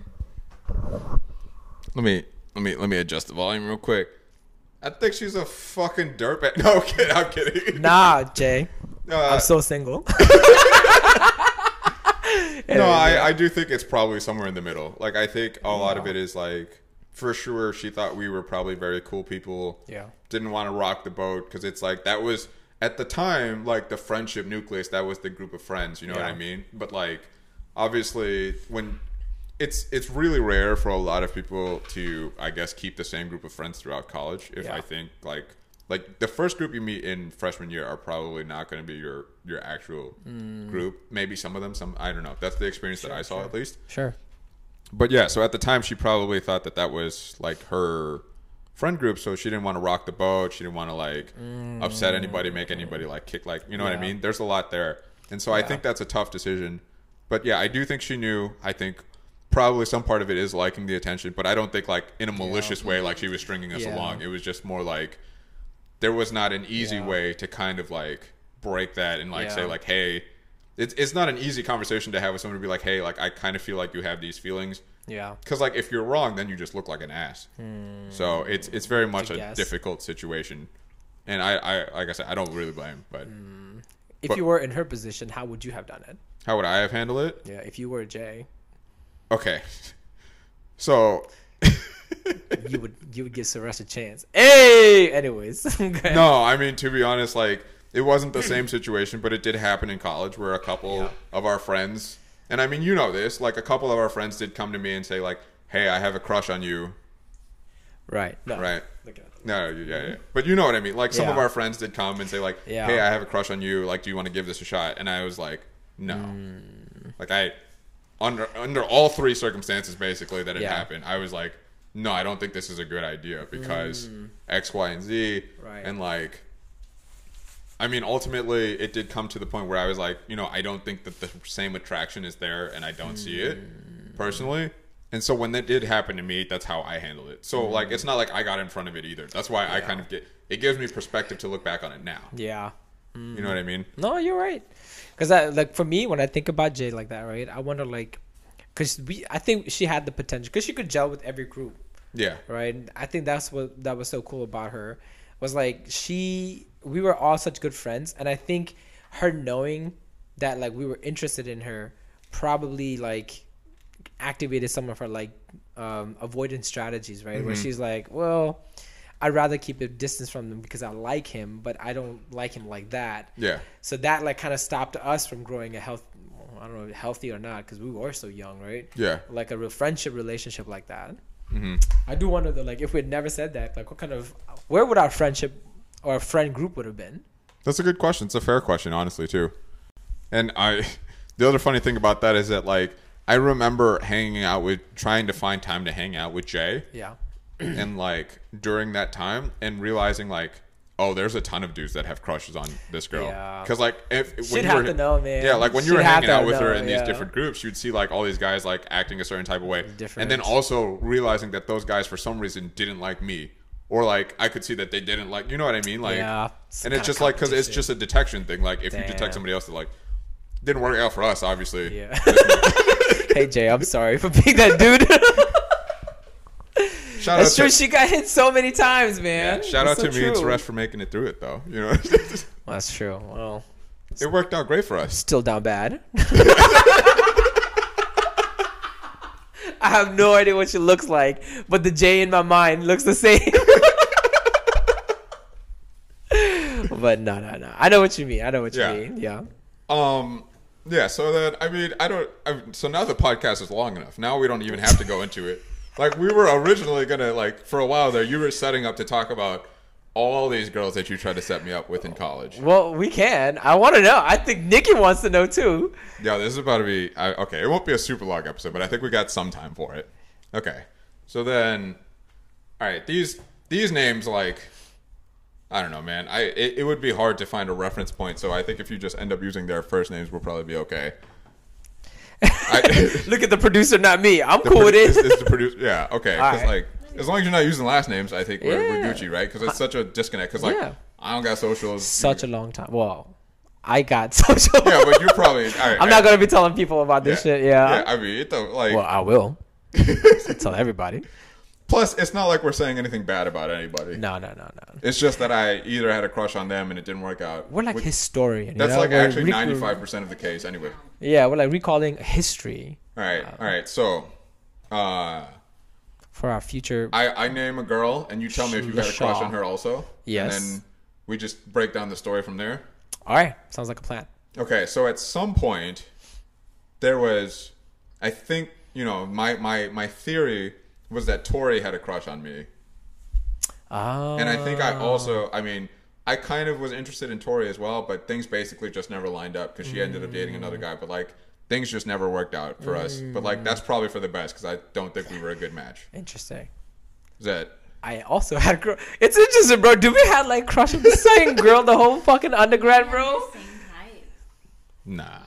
Let me let me let me adjust the volume real quick. I think she's a fucking dirtbag. No, I'm kidding. I'm kidding. Nah, Jay. Uh, I'm so single. no, I, I do think it's probably somewhere in the middle. Like I think a lot of it is like for sure she thought we were probably very cool people. Yeah. Didn't want to rock the boat because it's like that was at the time like the friendship nucleus. That was the group of friends. You know what I mean? But like obviously when it's it's really rare for a lot of people to I guess keep the same group of friends throughout college. If Yeah. I think like like the first group you meet in freshman year are probably not going to be your your actual Mm. group. Maybe some of them, some I don't know. That's the experience that I saw at least. Sure. But yeah, so at the time she probably thought that that was like her friend group, so she didn't want to rock the boat. She didn't want to like upset anybody, make anybody like kick like you know what I Mm. Mean. There's a lot there, and so I think that's a tough decision. But yeah, I do think she knew. I think probably some part of it is liking the attention, but I don't think like in a malicious way, like she was stringing us Yeah. along. It was just more like there was not an easy Yeah. way to kind of like break that and like say like hey. It's, it's not an easy conversation to have with someone to be like, hey, like I kind of feel like you have these feelings, Yeah. because like if you're wrong, then you just look like an ass. Hmm. So it's it's very much a guess. difficult situation, and I, I like I said, I don't really blame. But hmm. If But- you were in her position, how would you have done it? how would I have handled it? Yeah. If you were Jay, Okay, so you would you would give Suresh a chance. Hey. Anyways. no, I mean to be honest, like it wasn't the same situation, but it did happen in college where a couple Yeah. of our friends, and I mean you know this, like a couple of our friends did come to me and say like, hey, I have a crush on you, Right. No. right? No, yeah, yeah. But you know what I mean. Like some of our friends did come and say like, Yeah. "Hey, I have a crush on you. Like, do you want to give this a shot?" And I was like, "No." Mm. Like I under under all three circumstances basically that it Yeah. happened, I was like, "No, I don't think this is a good idea because X, Y, and Z." Mm. Right. And like I mean, ultimately, it did come to the point where I was like, you know, I don't think that the same attraction is there, and I don't see it personally. And so when that did happen to me, that's how I handled it. So like, it's not like I got in front of it either. That's why I kind of get. It gives me perspective to look back on it now. Yeah. You know what I mean? No, you're right. Because like for me when I think about Jay like that, right? I wonder like, because we, I think she had the potential because she could gel with every group, Yeah. right? And I think that's what that was so cool about her was like she, we were all such good friends, and I think her knowing that like we were interested in her probably like activated some of her like um, avoidance strategies, right? Where she's like, well. I'd rather keep a distance from them because I like him, but I don't like him like that. Yeah. So that like kind of stopped us from growing a health. I don't know healthy or not because we were so young, right? Yeah. Like a real friendship relationship like that. Hmm I do wonder though, like if we had never said that, like what kind of where would our friendship or friend group would have been? That's a good question. It's a fair question, honestly, too. And I, the other funny thing about that is that like I remember hanging out with, trying to find time to hang out with Jay, Yeah. and like during that time, and realizing like, oh, there's a ton of dudes that have crushes on this girl. Yeah. Because like if when Should you have were, to know, man. Yeah, like when you Should were hanging out with her know, in these different groups, you'd see like all these guys like acting a certain type of way, Different. and then also realizing that those guys for some reason didn't like me. Or like I could see that they didn't like, you know what I mean? Like, Yeah. and It's it's just like because it's just a detection thing. Like if you detect somebody else that like didn't work out for us, obviously. Yeah. hey Jay, I'm sorry for being that dude. Shout That's out true. to She got hit so many times, man. yeah, shout out That's to so me and. Suresh for making it through it though. You know, That's true. Well, it worked out great for us. still down bad. I have no idea what she looks like, but the Jay in my mind looks the same. but no, no, no. I know what you mean. I know what you Yeah. mean. Yeah. Um. Yeah. So then, I mean, I don't. I, so now the podcast is long enough. Now we don't even have to go into it. Like we were originally gonna like for a while there. You were setting up to talk about all these girls that you tried to set me up with in college. Well, we can. I want to know. I think Nikki wants to know too. Yeah, this is about to be I, okay. It won't be a super long episode, but I think we got some time for it. Okay, so then, all right, these these names like I don't know, man. I it, it would be hard to find a reference point, so I think if you just end up using their first names, we'll probably be okay. I, Look at the producer, not me. I'm cool with it. Is, is the producer? Yeah, okay. All Because right. like as long as you're not using last names, I think we're, we're Yeah. Gucci, right? Because it's such a disconnect. Because like Yeah. I don't got socials. Such a long time. Well, I got social. yeah, but you're probably. All right, I'm not gonna be telling people about this shit. Yeah. Yeah, I mean, it don't like. Well, I will. Tell everybody. Plus, it's not like we're saying anything bad about anybody. No, no, no, no. It's just that I either had a crush on them and it didn't work out. We're like Which- historian. you That's know? like We're actually ninety five percent of the case, anyway. Yeah, we're like recalling history All right, all right. So, uh, for our future. I I name a girl and you tell me if you had a crush on her also. Yes. And then we just break down the story from there. All right, sounds like a plan. Okay, so at some point there was, I think you know my my my theory was that Tori had a crush on me. Oh. And I think I ah. also, I mean, I kind of was interested in Tori as well, but things basically just never lined up because she ended up dating another guy. But like, things just never worked out for us. But like, that's probably for the best because I don't think we were a good match. Interesting. Is that? I also had a girl. It's interesting, bro. Do we have like crush on the same girl the whole fucking undergrad, bro? Same type. Nah.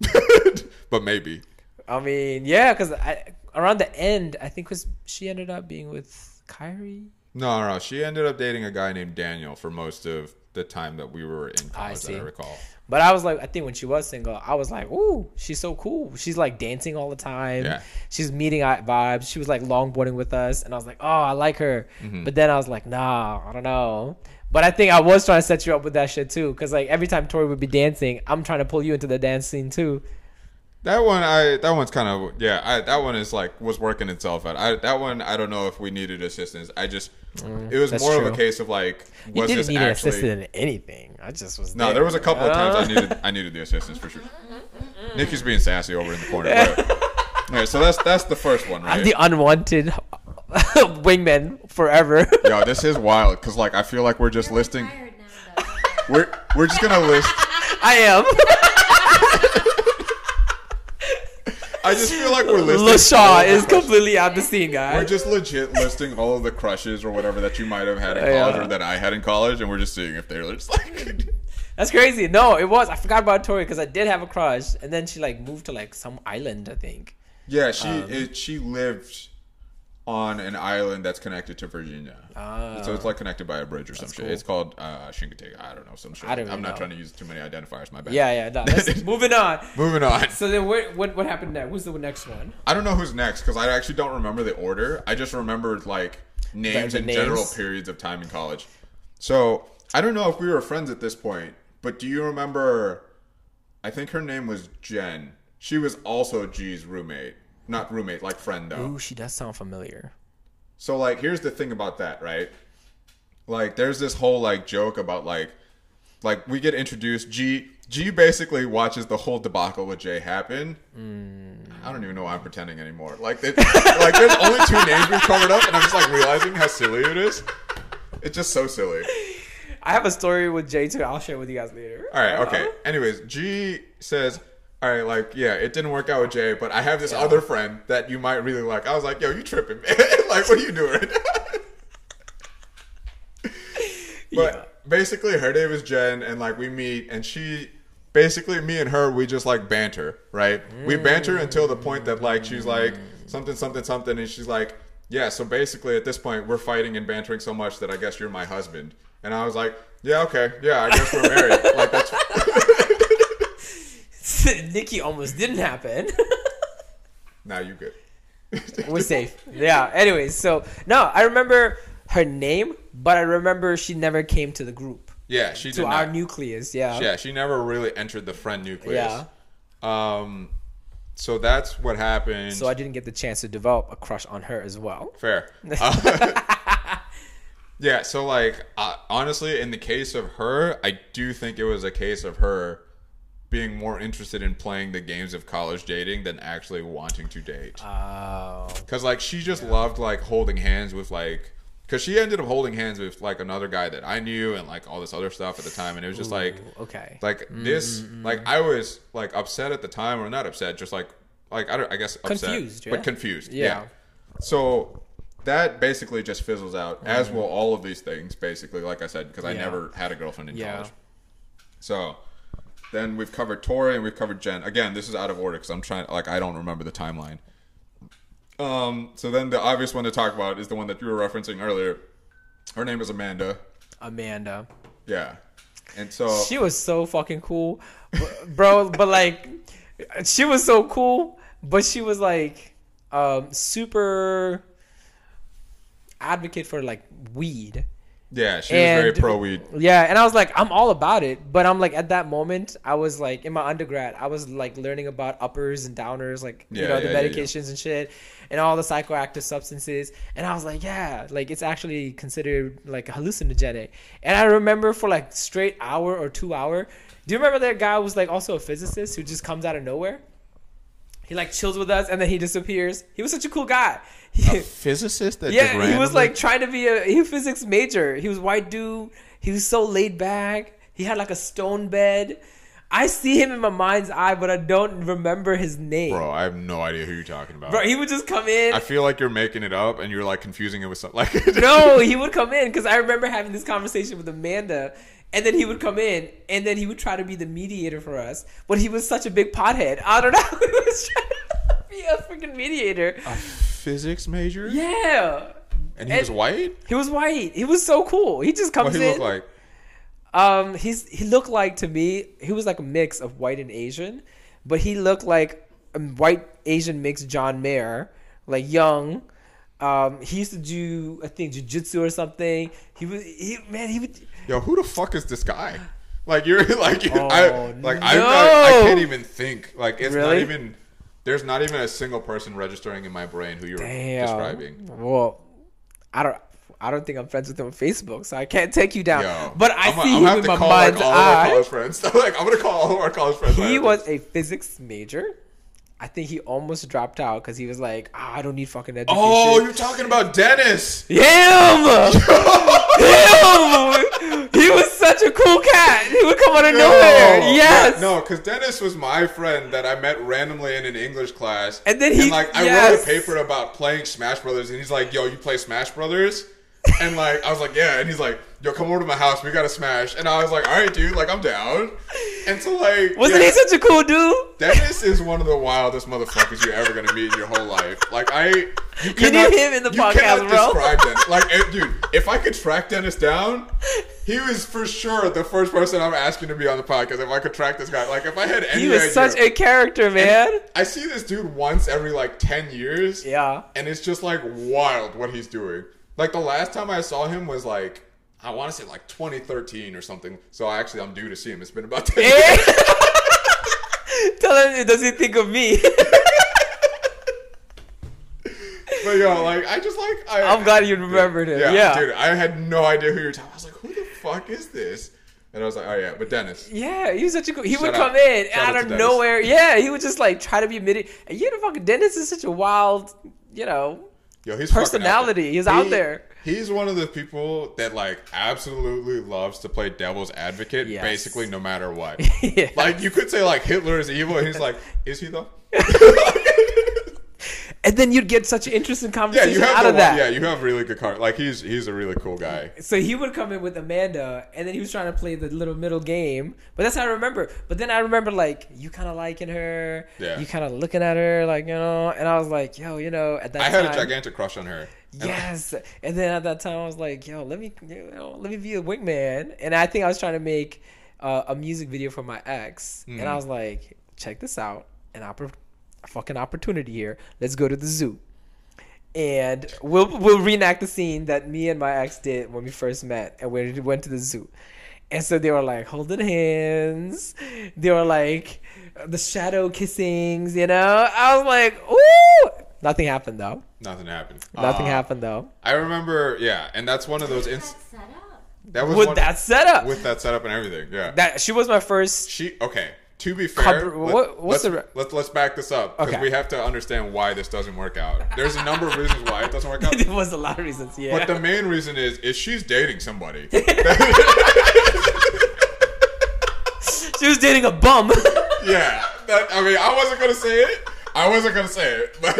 but maybe. I mean, yeah, because I around the end, I think was she ended up being with Kyrie. No, no, no. She ended up dating a guy named Daniel for most of the time that we were in college. see. That I recall. But I was like, I think when she was single, I was like, ooh, she's so cool. She's like dancing all the time. Yeah. She's meeting vibes. She was like longboarding with us, and I was like, oh, I like her. Mm-hmm. But then I was like, nah, I don't know. But I think I was trying to set you up with that shit too, because like every time Tori would be dancing, I'm trying to pull you into the dance scene too. That one, I that one's kind of yeah. I, that one is like was working itself out. I, that one, I don't know if we needed assistance. I just it was that's more of a case of like You didn't this need an actually assistant in anything. I just was. No, there was a couple of times I Uh, needed I needed the assistance for sure. Nikki's being sassy over in the corner. But, all right, so that's that's the first one, right? I'm the unwanted wingman forever. Yo, this is wild because like I feel like we're just listing. Now. We're we're just gonna list. I am. I just feel like we're listing. LaShaw is completely out the scene, guys. We're just legit listing all of the crushes or whatever that you might have had in Yeah. college or that I had in college, and we're just seeing if they're just like. That's crazy. No, it was. I forgot about Tori because I did have a crush, and then she like moved to like some island, I think. Yeah, she Um, it, she lived on an island that's connected to Virginia. So it's like connected by a bridge or some shit. cool. It's called uh, Chincoteague. I don't know some shit. I don't I'm not know. trying to use too many identifiers. My bad. Yeah, yeah. No, let's, moving on. Moving on. So then, what what what happened next? Who's the next one? I don't know who's next because I actually don't remember the order. I just remember like names the and names? general periods of time in college. So I don't know if we were friends at this point, but do you remember? I think her name was Jen. She was also G's roommate, not roommate, like friend though. Ooh, she does sound familiar. So like here's the thing about that, right? Like there's this whole like joke about like like we get introduced G G basically watches the whole debacle with Jay happen. Hmm. I don't even know why I'm pretending anymore. Like they, like there's only two names we've covered up and I'm just like realizing how silly it is. It's just so silly. I have a story with Jay too. I'll share with you guys later. All right, uh-huh. okay. Anyways, G says, "All right, like, yeah, it didn't work out with Jay, but I have this other friend that you might really like." I was like, "Yo, you tripping, man? like, what are you doing?" but Yeah. basically, her name is Jen, and like we meet, and she, basically, me and her, we just like banter, right? We banter until the point that like she's like something, something, something, and she's like, "Yeah." So basically, at this point, we're fighting and bantering so much that I guess you're my husband. And I was like, "Yeah, okay, yeah, I guess we're married." like that's. Nikki almost didn't happen. Now you good. We're safe. Yeah. Anyways, so no, I remember her name, but I remember she never came to the group Yeah, she to did our not. nucleus. Yeah. yeah, she never really entered the friend nucleus. Yeah. Um, so that's what happened. So I didn't get the chance to develop a crush on her as well. Fair. Uh, yeah. So like, uh, honestly, in the case of her, I do think it was a case of her being more interested in playing the games of college dating than actually wanting to date. Oh. Cause like she just loved like holding hands with like, cause she ended up holding hands with like another guy that I knew and like all this other stuff at the time, and it was just like, okay. like mm, this, mm, mm, like I was like upset at the time, or not upset, just like like I don't, I guess upset, Confused, yeah? but confused, Yeah. yeah. So that basically just fizzles out, as will all of these things, basically. Like I said, because I never had a girlfriend in Yeah. college. So then we've covered Tori and we've covered Jen. Again, this is out of order because I'm trying, like, I don't remember the timeline. Um. So then the obvious one to talk about is the one that you were referencing earlier. Her name is Amanda. Amanda. Yeah. And so She was so fucking cool, bro. but like, she was so cool, but she was like, um, super advocate for like weed. Yeah, she was very pro weed. Yeah, and I was like, I'm all about it, but I'm like, at that moment, I was like, in my undergrad, I was like learning about uppers and downers, like you Yeah, know the yeah, yeah, yeah. medications and shit, and all the psychoactive substances, and I was like, yeah, like it's actually considered like hallucinogenic. And I remember for like straight hour or two hour. Do you remember that guy was like also a physicist who just comes out of nowhere? He like chills with us and then he disappears. He was such a cool guy. A physicist that Yeah, he was like trying to be a he was physics major. He was white dude. He was so laid back. He had like a stone bed. I see him in my mind's eye, but I don't remember his name. Bro, I have no idea who you're talking about. Bro, he would just come in. I feel like you're making it up and you're like confusing it with something. Like no, he would come in because I remember having this conversation with Amanda, and then he would come in, and then he would try to be the mediator for us. But he was such a big pothead. I don't know. he was trying to be a freaking mediator. Physics major. Yeah, and he was white. he was white. He was so cool. He just comes What he in. looked like? Um, he's he looked like to me he was like a mix of white and Asian, but he looked like a white Asian mix John Mayer, like young. Um, he used to do I think jujitsu or something. He was he man he would Yo, who the fuck is this guy? Like you're like you Oh, I like no. not, I can't even think. Like it's Really? not even. There's not even a single person registering in my brain who you're damn. describing. Well, I don't. I don't think I'm friends with him on Facebook, so I can't take you down. Yo, but I I'm, see gonna him in my like mind's our eye. college friends. like I'm gonna call all of our college friends. He was a physics major. I think he almost dropped out because he was like, ah, I don't need fucking education. Oh, you're talking about Dennis. Him! Him! Such a cool cat. He would come out of No. nowhere. Yes. No, because Dennis was my friend that I met randomly in an English class. And then he- like I wrote a paper about playing Smash Brothers, and he's like, "Yo, you play Smash Brothers?" And like I was like, yeah, and he's like, yo, come over to my house, we gotta smash. And I was like, all right, dude, like I'm down. And so like, Wasn't yeah, he such a cool dude? Dennis is one of the wildest motherfuckers you're ever gonna meet in your whole life. Like I, you, cannot- him in the you podcast, bro. Describe Dennis. Like, eh, dude, if I could track Dennis down, he was for sure the first person I'm asking to be on the podcast. If I could track this guy, like if I had any He was idea, such a character, man. I see this dude once every like ten years. Yeah. And it's just like wild what he's doing. Like the last time I saw him was like I want to say like 2013 or something. So actually I'm due to see him. It's been about 10 years. Tell him, does he think of me? But yo, like I just like I, I'm glad you remembered him. Yeah, Yeah. dude, I had no idea who you were talking. I was like, who the fuck is this? And I was like, oh yeah, but Dennis. Yeah, he was such a cool. He would Shout come in shout out out of nowhere. Yeah, he would just like try to be admitted. And you know, fucking Dennis is such a wild, you know, Yo, out Personality, there. he's out there. He's one of the people that like absolutely loves to play devil's advocate, Yes. basically no matter what. Yeah. Like you could say like Hitler is evil, and he's like, is he though? and then you'd get such an interesting yeah, conversation you have out of one- that. Yeah, you have really good card. Like he's he's a really cool guy. So he would come in with Amanda, and then he was trying to play the little middle game. But that's how I remember. But then I remember like you kind of liking her, Yeah. you kind of looking at her, like you know. And I was like, yo, you know, at that I time, had a gigantic crush on her. And I- Yes, and then at that time I was like, "Yo, let me, you know, let me be a wingman." And I think I was trying to make uh, a music video for my ex, and Mm. I was like, "Check this out, an oppor- a fucking opportunity here. Let's go to the zoo, and we'll we'll reenact the scene that me and my ex did when we first met, and we went to the zoo." And so they were like holding hands. They were like the shadow kissings, you know. I was like, "Ooh!" Nothing happened though. Nothing happened. Nothing Uh, happened though. I remember, yeah, and that's one of those. Ins- that was with one, that setup. with that setup and everything. Yeah. that she was my first. She okay. To be fair, what- what's let's, the- let's let's back this up because Okay. we have to understand why this doesn't work out. There's a number of reasons why it doesn't work out, there was a lot of reasons. Yeah. but the main reason is is she's dating somebody. she was dating a bum. yeah, that, I mean, I wasn't gonna say it. I wasn't gonna say it, but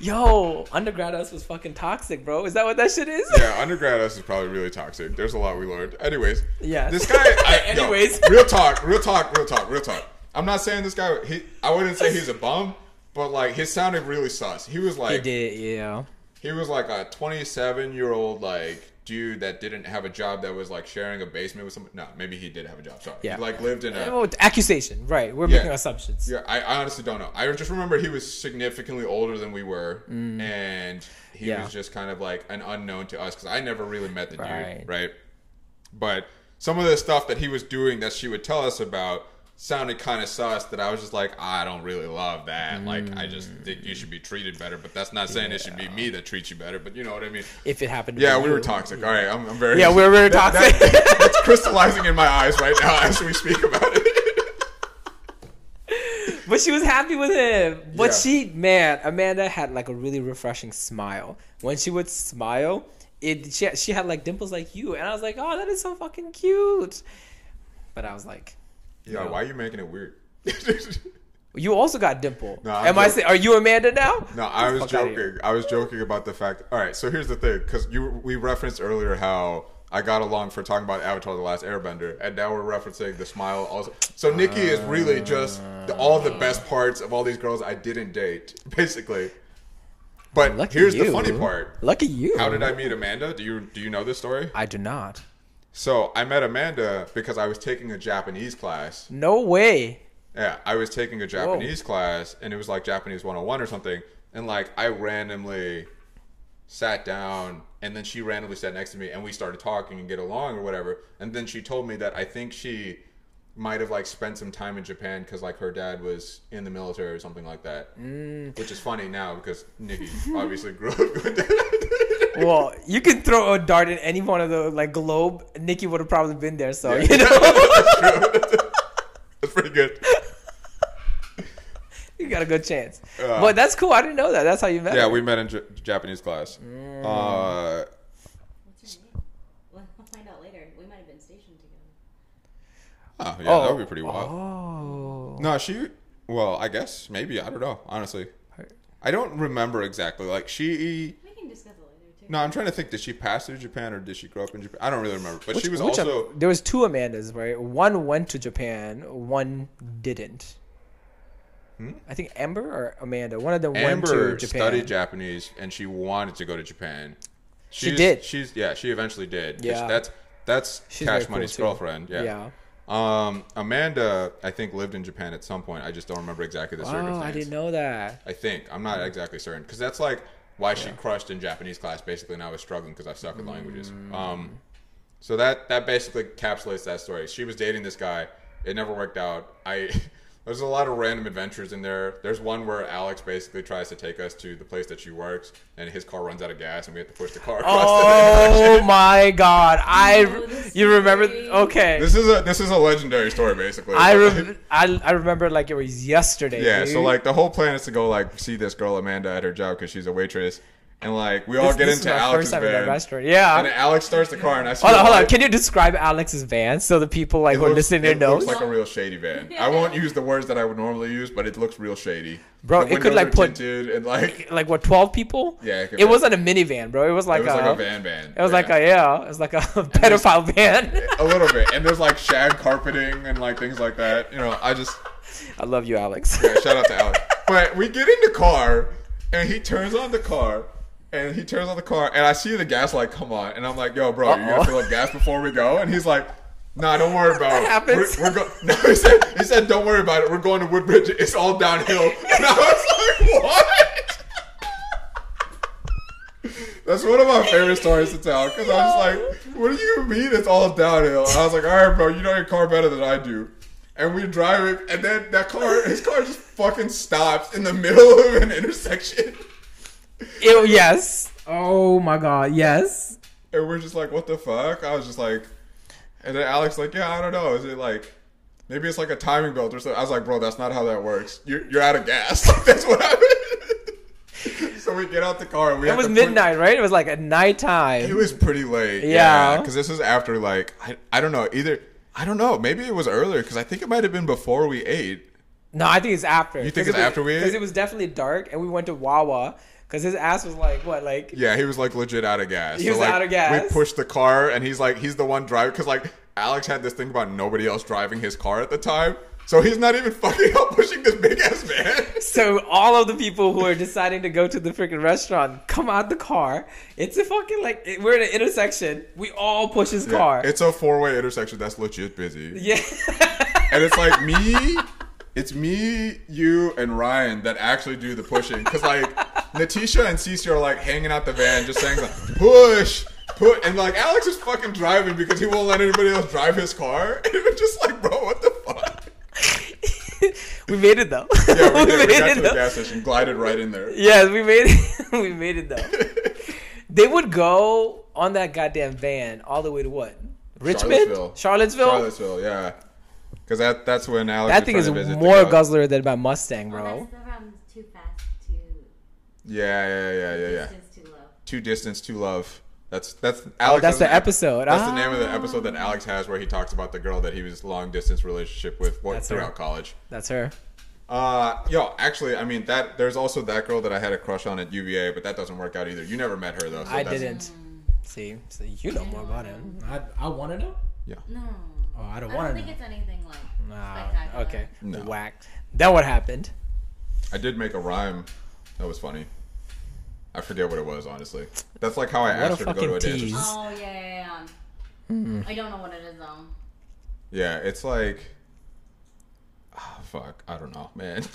Yo, undergrad us was fucking toxic, bro. Is that what that shit is? yeah, undergrad us is probably really toxic. There's a lot we learned. Anyways, Yeah. this guy. I, yo, Anyways. real talk, real talk, real talk, real talk. I'm not saying this guy. He, I wouldn't say he's a bum, but like his sounded really sus. He was He like, did, yeah. He was like a 27 year old like dude that didn't have a job that was like sharing a basement with someone. No, maybe he did have a job. Sorry. Yeah. He like lived in a. Well, accusation, right? We're Yeah. making assumptions. Yeah, I, I honestly don't know. I just remember he was significantly older than we were, and he Mm. Yeah. was just kind of like an unknown to us because I never really met the Right. dude, right? But some of the stuff that he was doing that she would tell us about sounded kind of sus that I was just like, I don't really love that. Like, I just Mm. think you should be treated better, but that's not saying it should be me that treats you better, but you know what I mean? If it happened. To Yeah, we were you. toxic. All right, I'm, I'm very. Yeah, we're very That- toxic. that- that's crystallizing in my eyes right now as we speak about it. But she was happy with him. But Yeah. she, man, Amanda had like a really refreshing smile. When she would smile, it she she had like dimples like you, and I was like, oh, that is so fucking cute. But I was like, yeah, No. why are you making it weird? you also got dimple. No, I'm Am I? joking. Say, are you Amanda now? No, I was joking. I was joking about the fact. All right, so here's the thing, because you we referenced earlier how I got along for talking about Avatar: The Last Airbender, and now we're referencing the smile. Also, so Nikki is really just the, all the best parts of all these girls I didn't date, basically. But Lucky here's the funny part. Lucky you. How did I meet Amanda? Do you do you know this story? I do not. So I met Amanda because I was taking a Japanese class. No way. Yeah, I was taking a Japanese class and it was like Japanese 101 or something. And like I randomly sat down and then she randomly sat next to me and we started talking and get along or whatever. And then she told me that I think she might have like spent some time in Japan because like her dad was in the military or something like that. Mm. Which is funny now because Nikki obviously grew up with that. Well, you can throw a dart in any one of the like globe. Nikki would have probably been there. So Yeah. you know, That's true. That's pretty good. you got a good chance. Uh, but that's cool. I didn't know that. That's how you met. Yeah, her. we met in J- Japanese class. Uh, What's her name? We'll, we'll find out later. We might have been stationed together. oh, yeah, that would be pretty wild. Oh. No, she. Well, I guess maybe I don't know. Honestly, I don't remember exactly. Like she. We can discuss it later. No, I'm trying to think. Did she pass through Japan or did she grow up in Japan? I don't really remember. But she was Which- also. there was two Amandas, right? One went to Japan, one didn't. I think Amber or Amanda. One of them went Hmm? Amber to Japan. studied Japanese and she wanted to go to Japan. She did. She's yeah. She eventually did. Yeah. That's that's She's Cash very cool, Money's girlfriend. Yeah. Yeah. Um, Amanda, I think lived in Japan at some point. I just don't remember exactly the circumstances. Oh, circumstance. I didn't know that. I think I'm not exactly certain because that's like why she crushed in Japanese class basically, and I was struggling because I suck at languages. Mm. Um, so that that basically encapsulates that story. She was dating this guy. It never worked out. I there's a lot of random adventures in there. There's one where Alex basically tries to take us to the place that she works, and his car runs out of gas, and we have to push the car across Oh the my god! I know you remember? Okay, This is a this is a legendary story basically. I But, like, I I remember like it was yesterday. Yeah, dude. so like the whole plan is to go like see this girl Amanda at her job because she's a waitress, and like we all This- get this into Alex's first time in that van, restaurant. Yeah. and Alex starts the car, and I see hold on, a hold on. Can you describe Alex's van so the people like it who are listening to it know? looks like a real shady van. I won't use the words that I would normally use, but it looks real shady. Bro, The it could, like, put- tinted and like like what twelve people? Yeah, it could it wasn't a minivan, bro. It was like it was a, like a van van. It was like Yeah. a yeah. It was like a pedophile van. a little bit, and there's like shag carpeting and like things like that. You know, I just I love you, Alex. Yeah, shout out to Alex. But we get in the car, and he turns on the car, and he turns on the car, and I see the gas light come on, and I'm like, "Yo, bro, you Uh-oh. gotta fill up gas before we go." And he's like, "Nah, don't worry about it. happens. We're, we're go- No, he said, he said, "Don't worry about it. We're going to Woodbridge. It's all downhill." And I was like, "What?" That's one of my favorite stories to tell because I was like, "What do you mean it's all downhill?" And I was like, "All right, bro, you know your car better than I do." And we drive it, and then that car, his car just fucking stops in the middle of an intersection, Ew, yes. Oh my god, yes. and we're just like, "What the fuck?" I was just like, and then Alex like, "Yeah, I don't know. Is it like?" Maybe it's like a timing belt or something. I was like, bro, that's not how that works. You're, you're out of gas. That's what happened. so we get out the car and we It was to put- midnight, right? It was like at nighttime. It was pretty late. Yeah. Because this is after, like, I, I don't know. Either, I don't know. Maybe it was earlier because I think it might have been before we ate. No, I think it's after. You think it's after we ate? Because it was definitely dark, and we went to Wawa. Because his ass was like what, like Yeah, he was like legit out of gas. He was like, out of gas. We pushed the car and he's like, he's the one driving. Because, like, Alex had this thing about nobody else driving his car at the time. So he's not even fucking out pushing this big ass van. So all of the people who are deciding to go to the freaking restaurant come out the car. It's a fucking like we're at an intersection. We all push his car. It's a four way intersection that's legit busy. yeah. And it's like me, it's me, you, and Ryan that actually do the pushing. Because like Natisha and Cece are like hanging out the van, just saying like push, put, and like Alex is fucking driving because he won't let anybody else drive his car. And it's just like, bro, what the fuck? we made it though. Yeah, we, did. we made got it to the though. gas station, glided right in there. Yes, we made it. we made it though. They would go on that goddamn van all the way to what? Richmond, Charlottesville. Charlottesville. Charlottesville, yeah. Because that that's when Alex. That was thing is to visit the more guy. guzzler than my Mustang, bro. that's the from Too Fast, Too Yeah, yeah, yeah, yeah, yeah. Distance, Too Low. Too distance, too love. That's that's Alex. Oh, that's the an- episode. That's the Ah. name of the episode that Alex has, where he talks about the girl that he was long distance relationship with what, That's her. throughout college. That's her. Uh, yo, actually, I mean that. There's also that girl that I had a crush on at UVA, but that doesn't work out either. You never met her though. So I that's- didn't. See, so you know more about him. I, I want to know. No. Oh, I don't want to. I don't think know. it's anything like Nah, spectacular. okay. No. Whack. Then what happened? I did make a rhyme. That was funny. I forget what it was, honestly. That's like how I What asked her to go to a fucking dance. or Oh yeah, yeah, yeah. Hmm. I don't know what it is though. Yeah, it's like, oh, fuck, I don't know, man.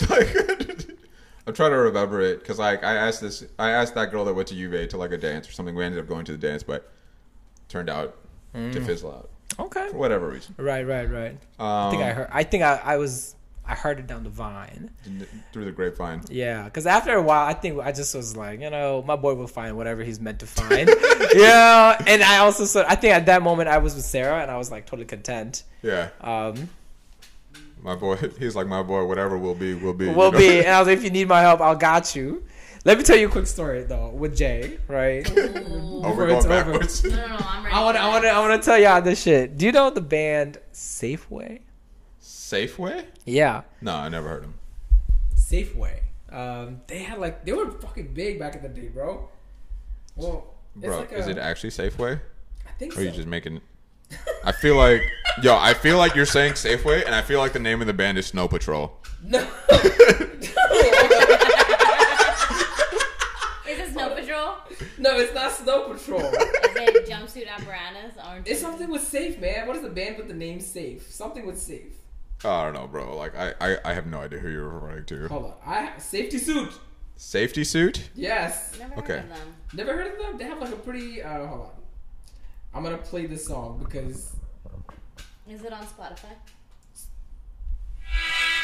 I'm trying to remember it because like I asked this, I asked that girl that went to UVA to like a dance or something. We ended up going to the dance, but turned out to Hmm. fizzle out Okay. for whatever reason. Right, right, right. Um, I think I heard. I think I, I was. I heard it down the vine. through the grapevine. Yeah, because after a while, I think I just was like, you know, my boy will find whatever he's meant to find. yeah, and I also so I think at that moment I was with Sarah and I was like totally content. Yeah, Um, my boy. He's like my boy. Whatever will be, will be. you will know? be, and I was like, if you need my help, I'll got you. Let me tell you a quick story though with Jay, right? oh, before we're it's going over. No, no, no. I'm ready. I want, for I want, to, I want to tell y'all this shit. Do you know the band Safeway? Safeway? Yeah, No, I never heard them. Safeway. Um, they had like they were fucking big back in the day, bro. Well, Bro, like is a- it actually Safeway? I think Or are you so. just making? I feel like, yo, I feel like you're saying Safeway, and I feel like the name of the band is Snow Patrol. No. Is it Snow Patrol? no, it's not Snow Patrol. Is it Jumpsuit Apparatus? Orange It's something with Safe, man. What is the band with the name Safe? Something with Safe. Oh, I don't know, bro. Like, I, I, I have no idea who you're referring to. Hold on. I safety suit. Safety suit? Yes. Never Okay. heard of them. Never heard of them? They have like a pretty. Uh, hold on. I'm gonna play this song because Is it on Spotify?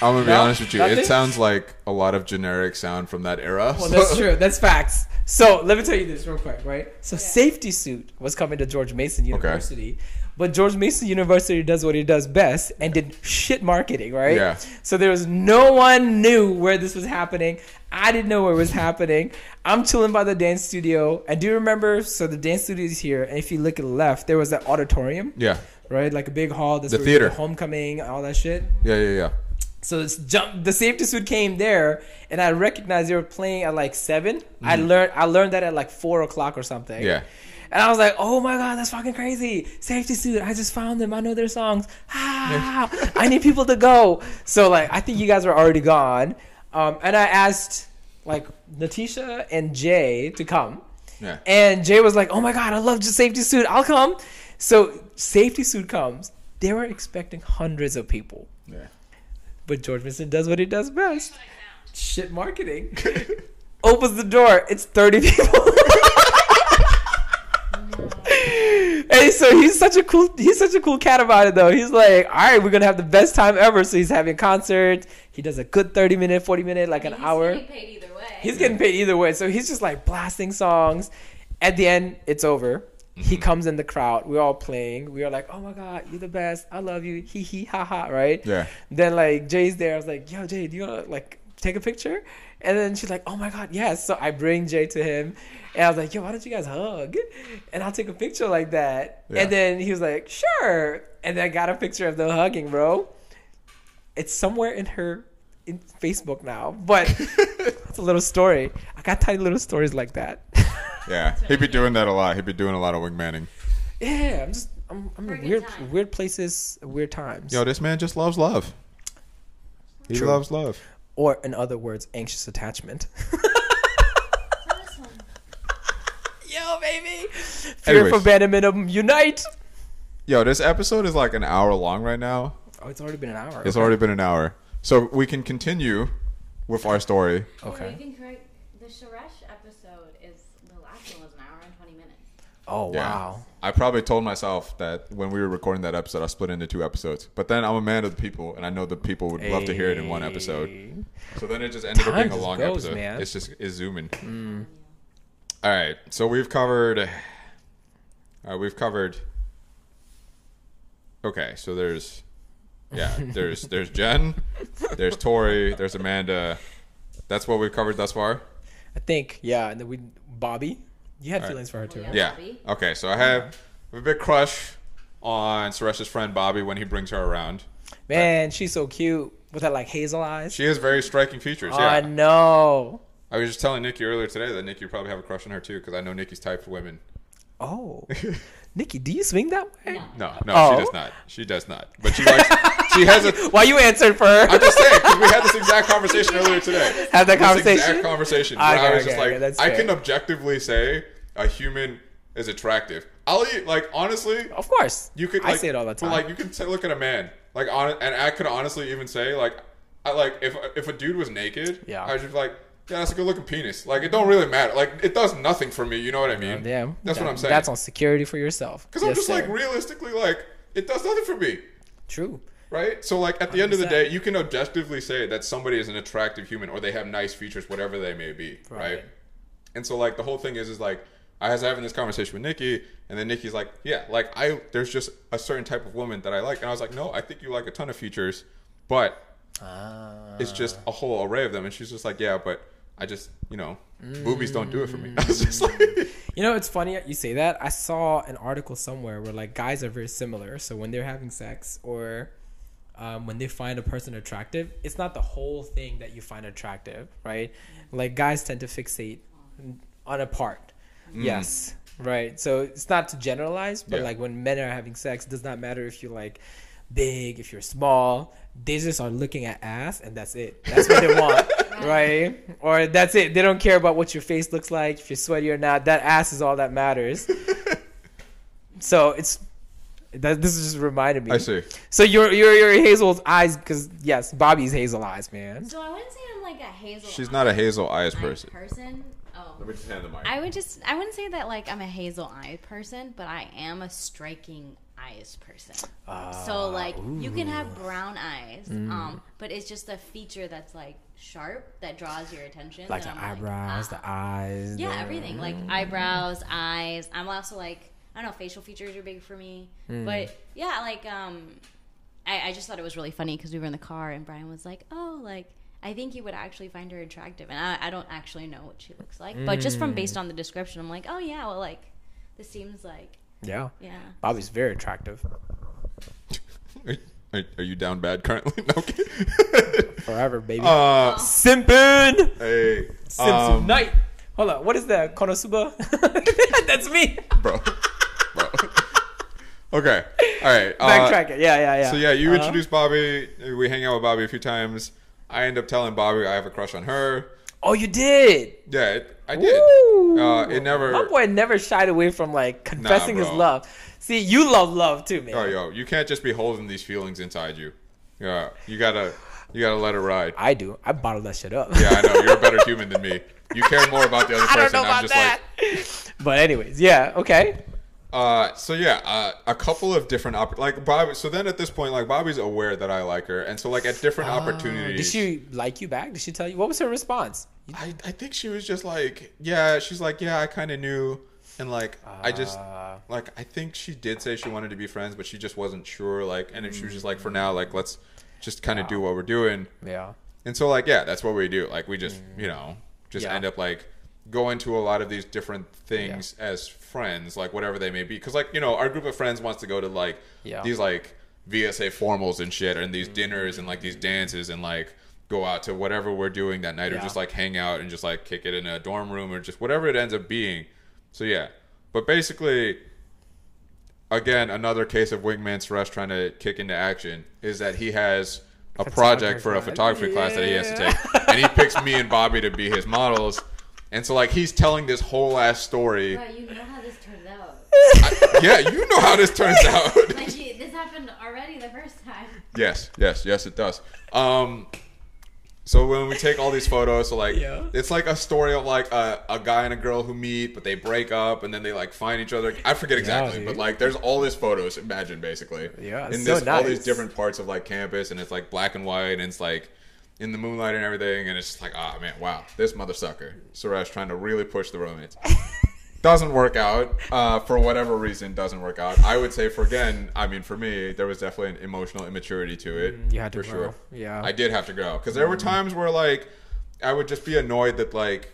I'm gonna be No? honest with you. Nothing? It sounds like a lot of generic sound from that era. well, so- that's true. That's facts. So let me tell you this real quick, right? So safety suit was coming to George Mason University, but George Mason University does what he does best and did shit marketing, right? Yeah. So there was no one knew where this was happening. I didn't know where it was happening. I'm chilling by the dance studio, and do you remember? So the dance studio is here, and if you look at the left, there was that auditorium, Yeah, right? Like a big hall. That's The where theater. homecoming, all that shit. yeah, yeah, yeah. So this jump, the safety suit came there, and I recognized they were playing at like 7 I learned I learned that at like four o'clock or something. Mm-hmm. Yeah. And I was like, "Oh my god, that's fucking crazy! Safety suit! I just found them. I know their songs. Ah, I need people to go." So like, I think you guys were already gone, um, and I asked like Natisha and Jay to come, Yeah. and Jay was like, "Oh my god, I love just safety suit. I'll come." So safety suit comes. They were expecting hundreds of people. Yeah. But George Mason does what he does best. Shit marketing. Opens the door. It's 30 people. Hey, so he's such a cool he's such a cool cat about it though. He's like, all right, we're gonna have the best time ever. So he's having concerts. He does a good 30 minute, 40 minute, like an He's hour. getting paid either way. He's getting paid either way. So he's just like blasting songs. At the end, it's over. He Mm-hmm. comes in the crowd. We're all playing. We are like, oh my God, you're the best. I love you. Hee hee ha ha, right? Yeah. Then like Jay's there. I was like, yo, Jay, do you wanna like take a picture? And then she's like, oh my God, yes. So I bring Jay to him. And I was like, yo, why don't you guys hug? And I'll take a picture like that. Yeah. And then he was like, sure. And then I got a picture of them hugging, bro. It's somewhere in her in Facebook now. But it's a little story. I got tiny little stories like that. Yeah. He'd be doing that a lot. He'd be doing a lot of wingmanning. yeah, I'm just I'm, I'm in weird time. weird places, weird times. Yo, this man just loves love. He True. loves love. or in other words, anxious attachment. Yo, baby. Fear Anyways. of abandonment of unite. Yo, this episode is like an hour long right now. Oh, it's already been an hour. It's Okay. already been an hour. So we can continue with our story. Okay. you can correct. The Suresh episode is the last one was an hour and twenty minutes. Oh Yeah. wow. I probably told myself that when we were recording that episode, I split into two episodes. But then I'm a man of the people, and I know the people would love to hear it in one episode. So then it just ended up being a long goes, episode. man. It's just it's zooming. Mm. All right, so we've covered. All right, we've covered. Okay, so there's, yeah, there's there's Jen, there's Tori, there's Amanda. That's what we've covered thus far. I think yeah, and then we Bobby. You had All right. feelings for her too. Yeah. right? Yeah. Okay, so I have a big crush on Suresh's friend Bobby when he brings her around. Man, she's so cute with that like hazel eyes. She has very striking features. I Yeah. know. I was just telling Nikki earlier today that Nikki would probably have a crush on her too because I know Nikki's type of women. Oh, Nikki, do you swing that way? No. No, no, Oh. she does oh. not. She does not. But she likes. she has a. Why you answered for her? I'm just saying because we had this exact conversation earlier today. Have that This conversation. exact conversation. Okay, where I was okay, just okay, like, that's I can objectively say a human is attractive. I'll eat, like honestly, Of course. you could. I say it all the but, time. Like you could say, look at a man, like on, and I could honestly even say, like, I like if if a dude was naked, Yeah. I was just like, yeah, that's a good looking penis. Like it don't really matter. Like it does nothing for me. You know what I mean? Damn. That's what I'm saying. That's on security for yourself. Because I'm just sir. like realistically, like it does nothing for me. True. Right? So like at the end of the day, you can objectively say that somebody is an attractive human or they have nice features, whatever they may be. Right. Right. And so like the whole thing is is like I was having this conversation with Nikki and then Nikki's like, Yeah, like I there's just a certain type of woman that I like. And I was like, No, I think you like a ton of features, but Ah. it's just a whole array of them. And she's just like, Yeah, but I just you know, boobies don't do it for me. I was just like You know, it's funny you say that. I saw an article somewhere where like guys are very similar. So when they're having sex or um, when they find a person attractive, it's not the whole thing that you find attractive, right? Like guys tend to fixate on a part. Yes, right. So it's not to generalize, but Yeah. like when men are having sex, it does not matter if you're like big, if you're small. They just are looking at ass, and that's it. That's what they want, right? Or that's it. They don't care about what your face looks like, if you're sweaty or not. That ass is all that matters. so it's that. This is just reminded me. I see. So you're you're you're Hazel's eyes because yes, Bobby's Hazel eyes, man. So I wouldn't say I'm like a hazel. She's not a hazel eyes eye person. person. Oh. Let me just hand the mic. I would just I wouldn't say that like I'm a hazel eye person, but I am a striking eyes person. so like you can have brown eyes, um, but it's just a feature that's like sharp that draws your attention. Like the I'm eyebrows, ah. the eyes. Yeah, the- everything like eyebrows, eyes. I'm also like I don't know, facial features are big for me, but yeah, like um, I, I just thought it was really funny because we were in the car and Brian was like, "Oh, like I think you would actually find her attractive," and I, I don't actually know what she looks like, but just from based on the description, I'm like, "Oh yeah, well like this seems like Yeah, yeah." Bobby's very attractive. Are, are, are you down bad currently? No. okay. Forever, baby. uh, Simpin. hey, Simpson um, night. Hold on, what is that? Konosuba? That's me. bro, bro. Okay, all right. uh, Backtrack it. Yeah, yeah, yeah. So yeah, you Uh-huh. introduced Bobby. We hang out with Bobby a few times. I end up telling Bobby I have a crush on her. Oh, you did. Yeah, it, I did. Uh, it never. My boy never shied away from like confessing his love. See, you love love too, man. Oh, yo, you can't just be holding these feelings inside you. Yeah, you gotta, you gotta let it ride. I do. I bottle that shit up. Yeah, I know. You're a better human than me. You care more about the other person. I don't know I'm about just that. but anyways, yeah. Okay. uh, so yeah, uh, a couple of different opp- like Bobby. So then at this point, like Bobby's aware that I like her, and so like at different Did opportunities. Did she like you back? Did she tell you? What was her response? I, I think she was just like, yeah, she's like, yeah, I kind of knew. And like, I just, Uh, like, I think she did say she wanted to be friends, but she just wasn't sure. Like, and she was just like, for mm. now, like, let's just kind of do what we're doing. yeah. And so, like, yeah, that's what we do. Like, we just, mm. you know, just Yeah. end up like going to a lot of these different things as friends, like whatever they may be. Because, like, you know, our group of friends wants to go to like Yeah. these like VSA formals and shit, and these dinners and like these mm. dances and like go out to whatever we're doing that night, or just like hang out and just like kick it in a dorm room or just whatever it ends up being. So yeah, but basically. Again, another case of Wingman Suresh trying to kick into action is that he has a project for a photography class that he has to take, and he picks me and Bobby to be his models. And so, like, he's telling this whole ass story. Right, you know how this turns out. I- yeah, you know how this turns out. like this happened already the first time. yes, yes, yes, it does. Um, so when we take all these photos, so like, Yeah. it's like a story of like a, a guy and a girl who meet, but they break up, and then they like find each other. I forget exactly, dude. but like, there's all these photos. Imagine basically, Yeah, in this so all these different parts of like campus, and it's like black and white, and it's like in the moonlight and everything, and it's just like, ah man, wow, this mother sucker, Suresh trying to really push the romance. doesn't work out uh, for whatever reason doesn't work out i would say for again i mean for me there was definitely an emotional immaturity to it Mm, you had to for grow. sure Yeah. i did have to grow because there were times where like i would just be annoyed that like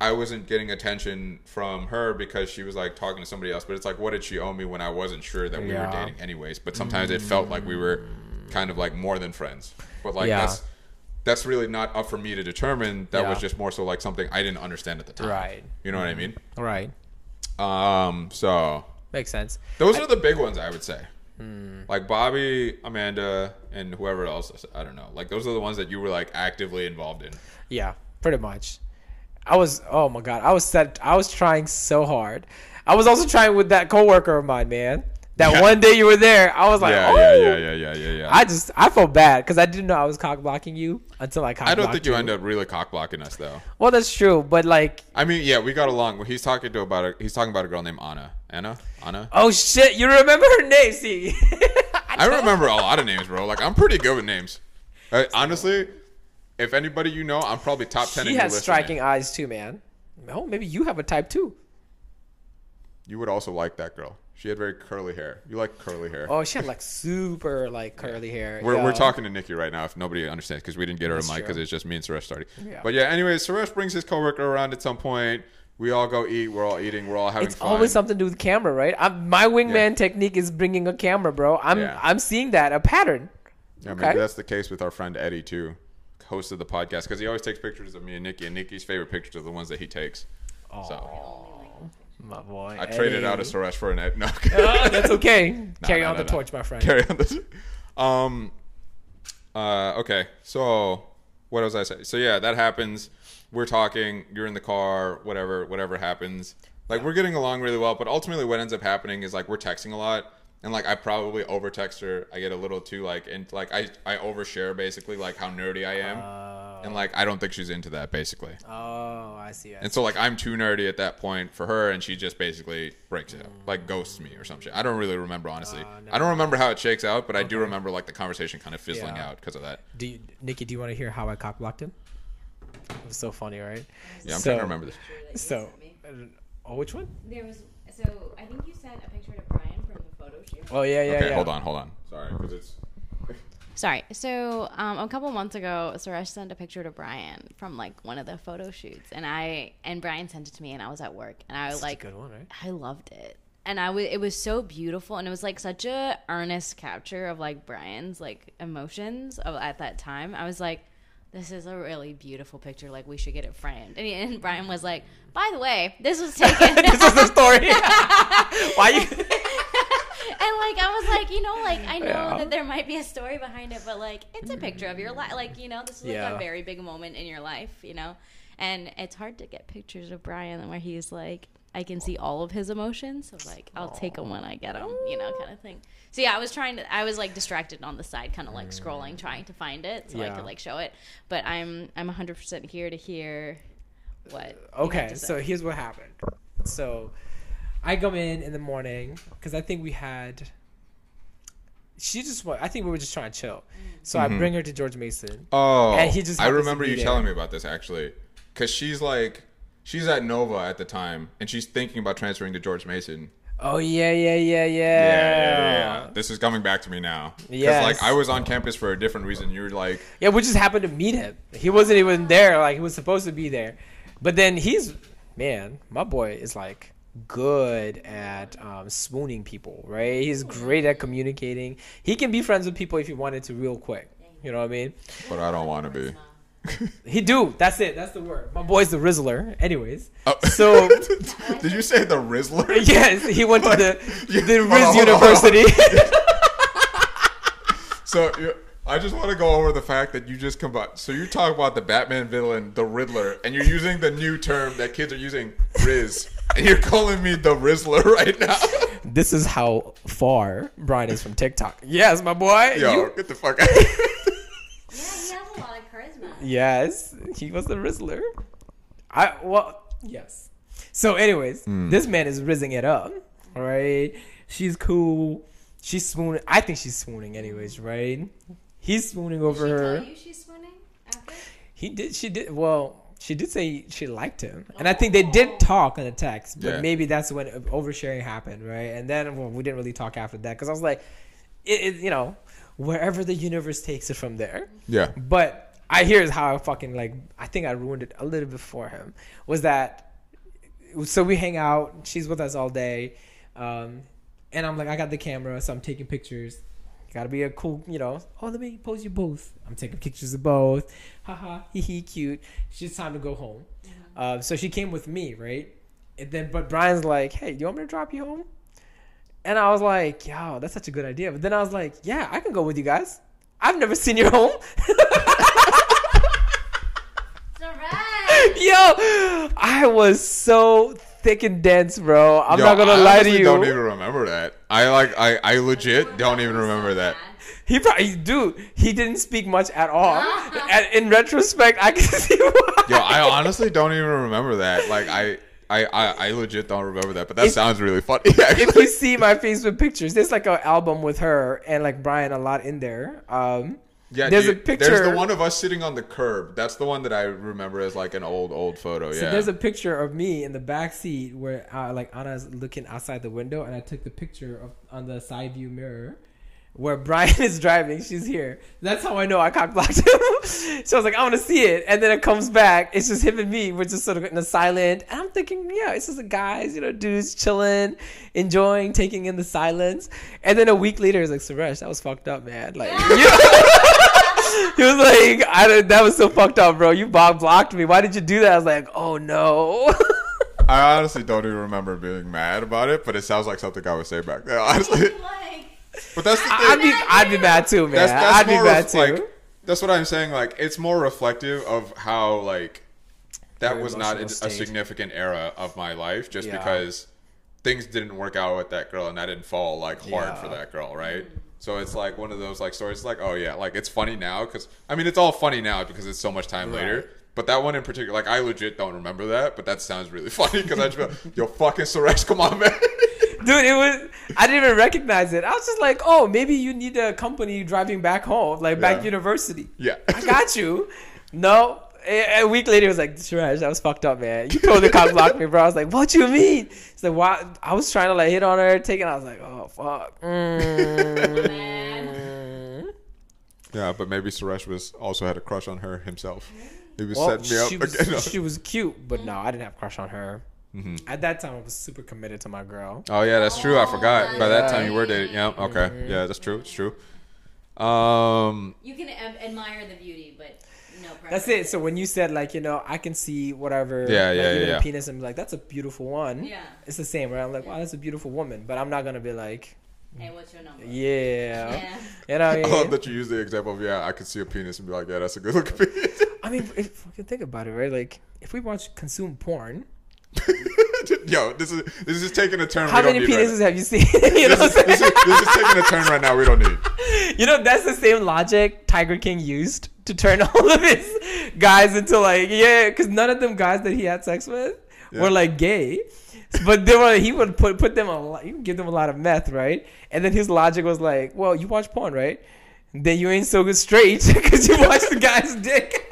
i wasn't getting attention from her because she was like talking to somebody else but it's like what did she owe me when i wasn't sure that we Yeah. were dating anyways but sometimes it felt like we were kind of like more than friends but like Yeah. that's that's really not up for me to determine that was just more so like something i didn't understand at the time Right. you know what i mean Right. Um, so Makes sense. those are the big ones I would say. Hmm. Like Bobby, Amanda, and whoever else. I don't know. Like those are the ones that you were like actively involved in. Yeah, pretty much. I was oh my god, I was set I was trying so hard. I was also trying with that coworker of mine, man. That Yeah. one day you were there, I was like, yeah, oh. yeah, yeah, yeah, yeah, yeah, yeah. I just I felt bad because I didn't know I was cock blocking you until I cock I don't think you end up really cock blocking us though. Well, that's true, but like, I mean, yeah, we got along. He's talking to about a, he's talking about a girl named Anna. Anna, Anna. oh shit, you remember her name? See, I remember a lot of names, bro. Like I'm pretty good with names. Uh, honestly, if anybody you know, I'm probably top ten. She in your has striking eyes too, man. Oh, maybe you have a type too. You would also like that girl. She had very curly hair. You like curly hair. Oh, she had like super like curly hair. We're, we're talking to Nikki right now if nobody understands because we didn't get her a mic because true. it's just me and Suresh starting. Yeah. But yeah, anyways, Suresh brings his coworker around at some point. We all go eat. We're all eating. We're all having It's fun. always something to do with camera, right? I'm, my wingman Yeah. technique is bringing a camera, bro. I'm Yeah. I'm seeing that a pattern. Yeah, Okay. maybe that's the case with our friend Eddie too, host of the podcast, because he always takes pictures of me and Nikki, and Nikki's favorite pictures are the ones that he takes. Oh, my boy. I traded out a Eddie. Suresh for an Ed. No, Oh, that's okay. Carry no, on no, the no. torch, my friend. carry on this. Um, uh, okay, so what was I saying? So yeah, that happens. We're talking. You're in the car. Whatever, whatever happens. Like we're getting along really well, but ultimately, what ends up happening is like we're texting a lot, and like I probably over text her. I get a little too like, and like I I overshare basically like how nerdy I am, Uh, and like I don't think she's into that basically. oh, I see. I And so like I'm too nerdy at that point for her, and she just basically breaks it, Mm. like ghosts me or some shit. I don't really remember honestly. Uh, I don't remember how it shakes out, but I do remember like the conversation kind of fizzling Yeah. out because of that. Do you, Nikki? Do you want to hear how I cock blocked him? It was so funny, right? Yeah, I'm So- trying to remember this. So, uh, oh, which one? There was so I think you sent a picture to Brian from the photo shoot. Oh yeah, yeah, okay, yeah. hold on, hold on. Sorry, because it's Sorry. So um, a couple months ago, Suresh sent a picture to Brian from like one of the photo shoots, and I and Brian sent it to me, and I was at work, and I was like, good one, right? I loved it, and I was it was so beautiful, and it was like such a earnest capture of like Brian's like emotions of, at that time. I was like. This is a really beautiful picture. Like we should get it framed. And, and Brian was like, "By the way, this was taken." this is the story. Why you? Like I was like, you know, like I know Yeah. that there might be a story behind it, but like it's a picture of your life. Like you know, this is like Yeah. a very big moment in your life, you know. And it's hard to get pictures of Brian where he's like, I can see all of his emotions. So like, I'll take them when I get them, you know, kind of thing. So yeah, I was trying to. I was like distracted on the side, kind of like scrolling, mm. trying to find it so I could like show it. But I'm I'm 100 percent here to hear what. Okay, so here's what happened. So I come in in the morning because I think we had. She just wa- I think we were just trying to chill. So I mm-hmm. bring her to George Mason. oh, And he just I happens to remember be you there. telling me about this actually, because she's like she's at Nova at the time, and she's thinking about transferring to George Mason. Oh yeah, yeah, yeah, yeah. Yeah, yeah, yeah. yeah. This is coming back to me now. Because like I was on campus for a different reason. You're like, Yeah, we just happened to meet him. He wasn't even there. Like he was supposed to be there, but then he's man. My boy is like good at um, swooning people. Right? He's great at communicating. He can be friends with people if he wanted to, real quick. You know what I mean? but I don't want to be. He do. That's it. That's the word. My boy's the Rizzler. Anyways, Oh. so Did you say the Rizzler? yes, he went to the the hold on, Riz on, on. University. So you, I just want to go over the fact that you just combine. So you talk about the Batman villain, the Riddler, and you're using the new term that kids are using, Riz, and you're calling me the Rizzler right now. this is how far Brian is from TikTok. Yes, my boy. Yo, You- get the fuck out. of here. yeah, he has a lot of charisma. Yes, he was the Rizzler. I well, yes. So, anyways, hmm. this man is rizzing it up. All right, she's cool. She's swooning. I think she's swooning, anyways. Right? He's swooning over her. So, are you she's swooning after? He did. She did. Well, she did say she liked him, and I think they did talk in the text. But Yeah. maybe that's when oversharing happened, right? And then well, we didn't really talk after that because I was like, it, it, you know, wherever the universe takes it from there. Yeah. But I here's how I fucking like. I think I ruined it a little bit for him. Was that so we hang out. She's with us all day, um, and I'm like, I got the camera, so I'm taking pictures. Gotta be a cool, you know. Oh, let me pose you both. I'm taking pictures of both. Haha, hee hee, cute. It's just time to go home. Um, so she came with me, right? And then, but Brian's like, "Hey, do you want me to drop you home?" And I was like, "Yo, that's such a good idea." But then I was like, "Yeah, I can go with you guys. I've never seen your home." Yo, I was so thick and dense, bro. I'm Yo, not gonna I lie to honestly you. Don't even remember that. I like. I. I legit don't even remember that. He probably, dude, he didn't speak much at all. and in retrospect, I can see why. Yo, I honestly don't even remember that. Like I. I, I, I legit don't remember that, but that If- sounds really funny. if you see my Facebook pictures, there's like an album with her and like Brian a lot in there. Um, Yeah, there's do a picture. There's the one of us sitting on the curb. That's the one that I remember as like an old old photo. So yeah. there's a picture of me in the back seat where uh, like Anna's looking outside the window, and I took the picture of on the side view mirror where Brian is driving. She's here. That's how I know I cock blocked him. so I was like, I want to see it. And then it comes back. It's just him and me. We're just sort of in the silent. And I'm thinking, yeah, it's just the guys, you know, dudes chilling, enjoying, taking in the silence. And then a week later, it's like, Suresh, that was fucked up, man. Like, he was like, I don't, that was so fucked up, bro. You bog blocked me. Why did you do that? I was like, oh no. I honestly don't even remember being mad about it, but it sounds like something I would say back then. Honestly, like, but that's the thing. I'd be, I'd be mad too, man. that's that's I'd be mad ref- too. like that's what I'm saying. Like it's more reflective of how like that Your was not a, a significant era of my life, just Yeah. because things didn't work out with that girl, and I didn't fall like hard Yeah. for that girl, right? So it's like one of those like stories. Like oh yeah, like it's funny now because I mean it's all funny now because it's so much time Right. later. But that one in particular, like I legit don't remember that, but that sounds really funny because I just feel, yo fucking Suresh, come on man. Dude, it was. I didn't even recognize it. I was just like, oh, maybe you need a company driving back home, like back Yeah. university. yeah, I got you. No. A, a week later, it was like, Suresh, that was fucked up, man. You totally cock blocked me, bro. I was like, what you mean? It's like, why? I was trying to like hit on her, take it. I was like, oh fuck. Mm. Yeah, but maybe Suresh was also had a crush on her himself. He was Well, setting me up she was, again. she was cute, but no, I didn't have a crush on her. Mhm. At that time, I was super committed to my girl. Oh yeah, that's true. I forgot. By that Yeah. time you were dating. Yeah. Okay. Mm-hmm. Yeah, that's true. It's true. Um. you can ad- admire the beauty, but no preference. That's it. So when you said like, you know, I can see whatever, Yeah, like, yeah, even yeah, a yeah. penis, and be like, that's a beautiful one. Yeah. It's the same, right? I'm like, wow, that's a beautiful woman, but I'm not gonna be like, Hey, what's your number? yeah, Yeah. you know what I I love that you use the example of yeah, I could see a penis and be like, yeah, that's a good looking penis. I mean, if you think about it, right? Like, if we watch consume porn, Yo, this is this is taking a turn. how we don't many need right penises have you seen? you know, now. This is, this is taking a turn right now. We don't need. you know, that's the same logic Tiger King used to turn all of his guys into like, yeah, because none of them guys that he had sex with Yeah. were like gay. But they were, he would put put them a lot, he would give them a lot of meth, right? And then his logic was like, well, you watch porn, right? Then you ain't so good straight because you watch the guy's dick.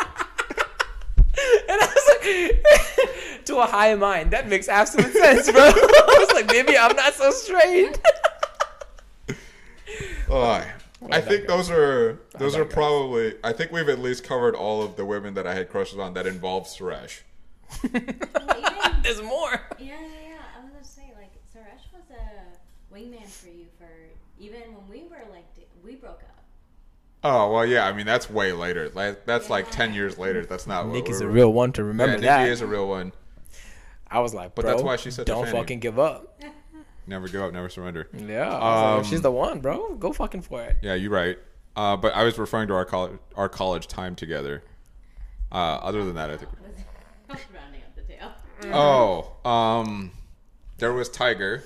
and I was like, to a high mind, that makes absolute sense, bro. I was like, maybe I'm not so straight. Oh, I think those are those are digress. probably. I think we've at least covered all of the women that I had crushes on that involved Suresh. There's more. yeah, yeah, yeah. I was gonna say, like, Suresh was a wingman for you for even when we were like, we broke up. Oh well, yeah. I mean, that's way later. Like that's like ten years later. That's not. what Nick is a real one to Yeah, remember Nikki that. is a real one. I was like, But bro, that's why she said don't fucking give up. Never give up, never surrender. Yeah, I was like, Um, she's the one, bro. Go fucking for it. Yeah, you're right. Uh, but I was referring to our college our college time together. Uh, other than that, I think. Was rounding up the tail. Oh, um, there was Tiger.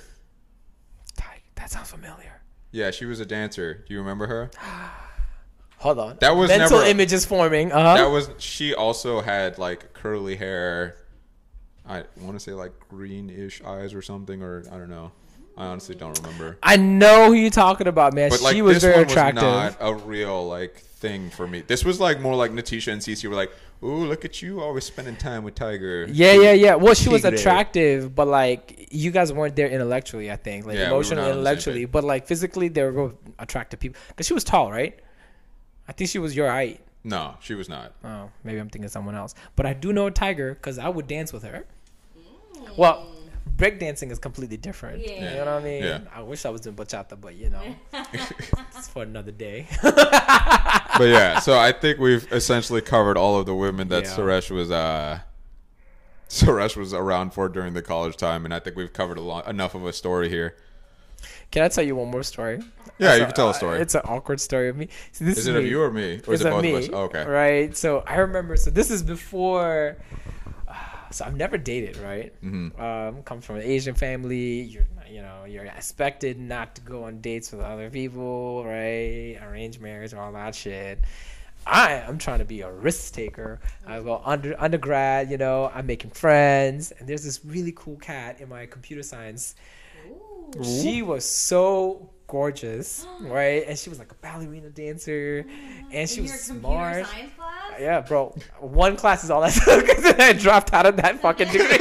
Ty- That sounds familiar. Yeah, she was a dancer. Do you remember her? Hold on. That was mental never- image is forming. Uh huh. That was. She also had like curly hair. I want to say like greenish eyes or something, or I don't know. I honestly don't remember. I know who you're talking about, man. But like she was this very one attractive. was not a real like thing for me. This was like more like Natisha and Cece were like, "Ooh, look at you, always spending time with Tiger." Yeah, yeah, yeah. Well, she was attractive, but like you guys weren't there intellectually. I think, like Yeah, emotionally, not on the same intellectually, but like physically, they were both attractive people. Cause she was tall, right? I think she was your height. No, she was not. Oh, maybe I'm thinking of someone else. But I do know a tiger because I would dance with her. Well, breakdancing is completely different. Yeah. You know what I mean? Yeah. I wish I was doing bachata, but you know, it's for another day. But yeah, so I think we've essentially covered all of the women that Yeah. Suresh was uh Suresh was around for during the college time, and I think we've covered a lot, enough of a story here. Can I tell you one more story? Yeah, you So, can tell a uh, story. It's an awkward story of me. So this is is, it of you or me, or is It's it of both me, of us? Oh, okay. Right. So I remember. So this is before. So I've never dated. Right. Mhm. Um, come from an Asian family. You're you know you're expected not to go on dates with other people. Right. Arranged marriage, all that shit. I am trying to be a risk taker. I go under undergrad. You know, I'm making friends, and there's this really cool cat in my computer science Ooh. she was so gorgeous, right? And she was like a ballerina dancer, and she In was smart. Yeah, bro. One class is all that because then I dropped out of that fucking degree.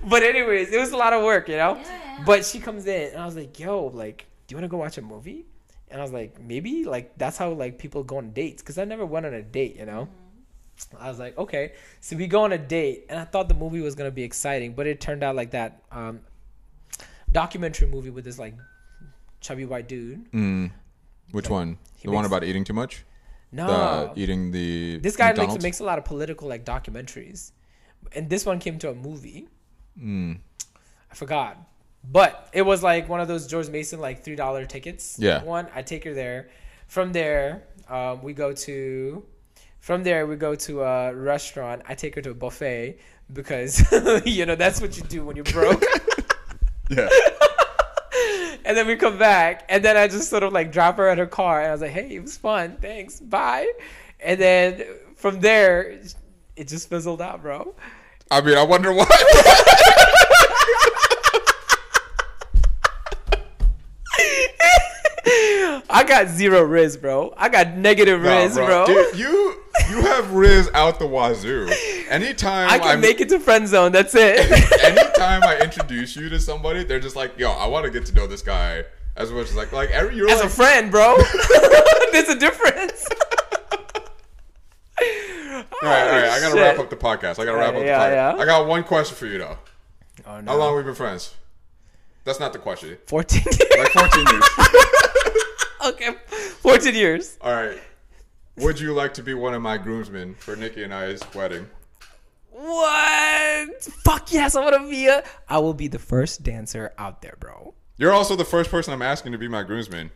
but anyways, it was a lot of work, you know. Yeah. But she comes in, and I was like, "Yo, like, "Do you want to go watch a movie?" And I was like, "Maybe." Like that's how like people go on dates because I never went on a date, you know. I was like, okay. So we go on a date, and I thought the movie was gonna be exciting, but it turned out like that um, documentary movie with this like chubby white dude. Mm. Which one? he The one about eating too much? No, The eating the this guy makes, makes a lot of political like documentaries, and this one came to a movie. Mm. I forgot, but it was like one of those George Mason like three dollar tickets. Yeah. One, I take her there. From there, um, we go to. From there, we go to a restaurant. I take her to a buffet because you know that's what you do when you're broke. Yeah. and then we come back, and then I just sort of like drop her at her car, and I was like, "Hey, it was fun. Thanks. Bye." And then from there, it just fizzled out, bro. I mean, I wonder why. I got zero riz, bro. I got negative Nah, riz, bro. Dude, you you have Riz out the wazoo. Anytime I can I'm- make it to friend zone. That's it. anytime I introduce you to somebody, they're just like, "Yo, I want to get to know this guy as much as like like every you're As like, a friend, bro. There's a difference. all right, all right. I gotta Shit. wrap up the podcast. I gotta wrap up Yeah, the podcast. yeah. I got one question for you though. Oh no! How long we been friends? That's not the question. 14 Like 14 years. Okay. 14 years. All right. Would you like to be one of my groomsmen for Nikki and I's wedding? What? Fuck yes, I want to be a. I will be the first dancer out there, bro. You're also the first person I'm asking to be my groomsman.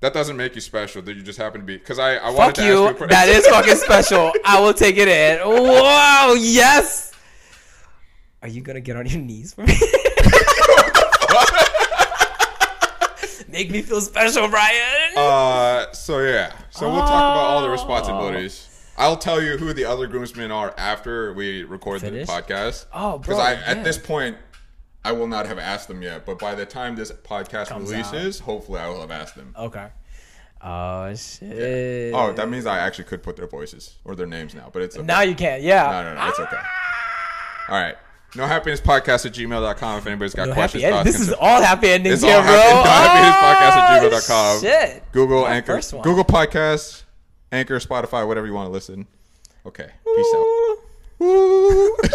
That doesn't make you special. That you just happen to be because I I wanted Fuck to you. ask you. That is fucking special. I will take it in. Wow, yes. Are you gonna get on your knees for me? Make me feel special, Brian. Uh, so yeah. So we'll talk about all the Oh. responsibilities. I'll tell you who the other groomsmen are after we record Finish? the podcast. Oh, because I yeah. at this point I will not have asked them yet. But by the time this podcast Comes releases, hopefully I will have asked them. okay. Oh shit. Oh, that means I actually could put their voices or their names now, but it's okay. now you can't. Yeah. No, no, no, it's okay. All right. No happiness podcast at gmail.com if anybody's got No questions. thoughts, This is all happy endings It's here, all bro. happy, no happiness podcast at ah, gmail.com. Oh, Shit. Google My Anchor. Google Podcasts, Anchor, Spotify, whatever you want to listen. Okay. Peace out. Ooh.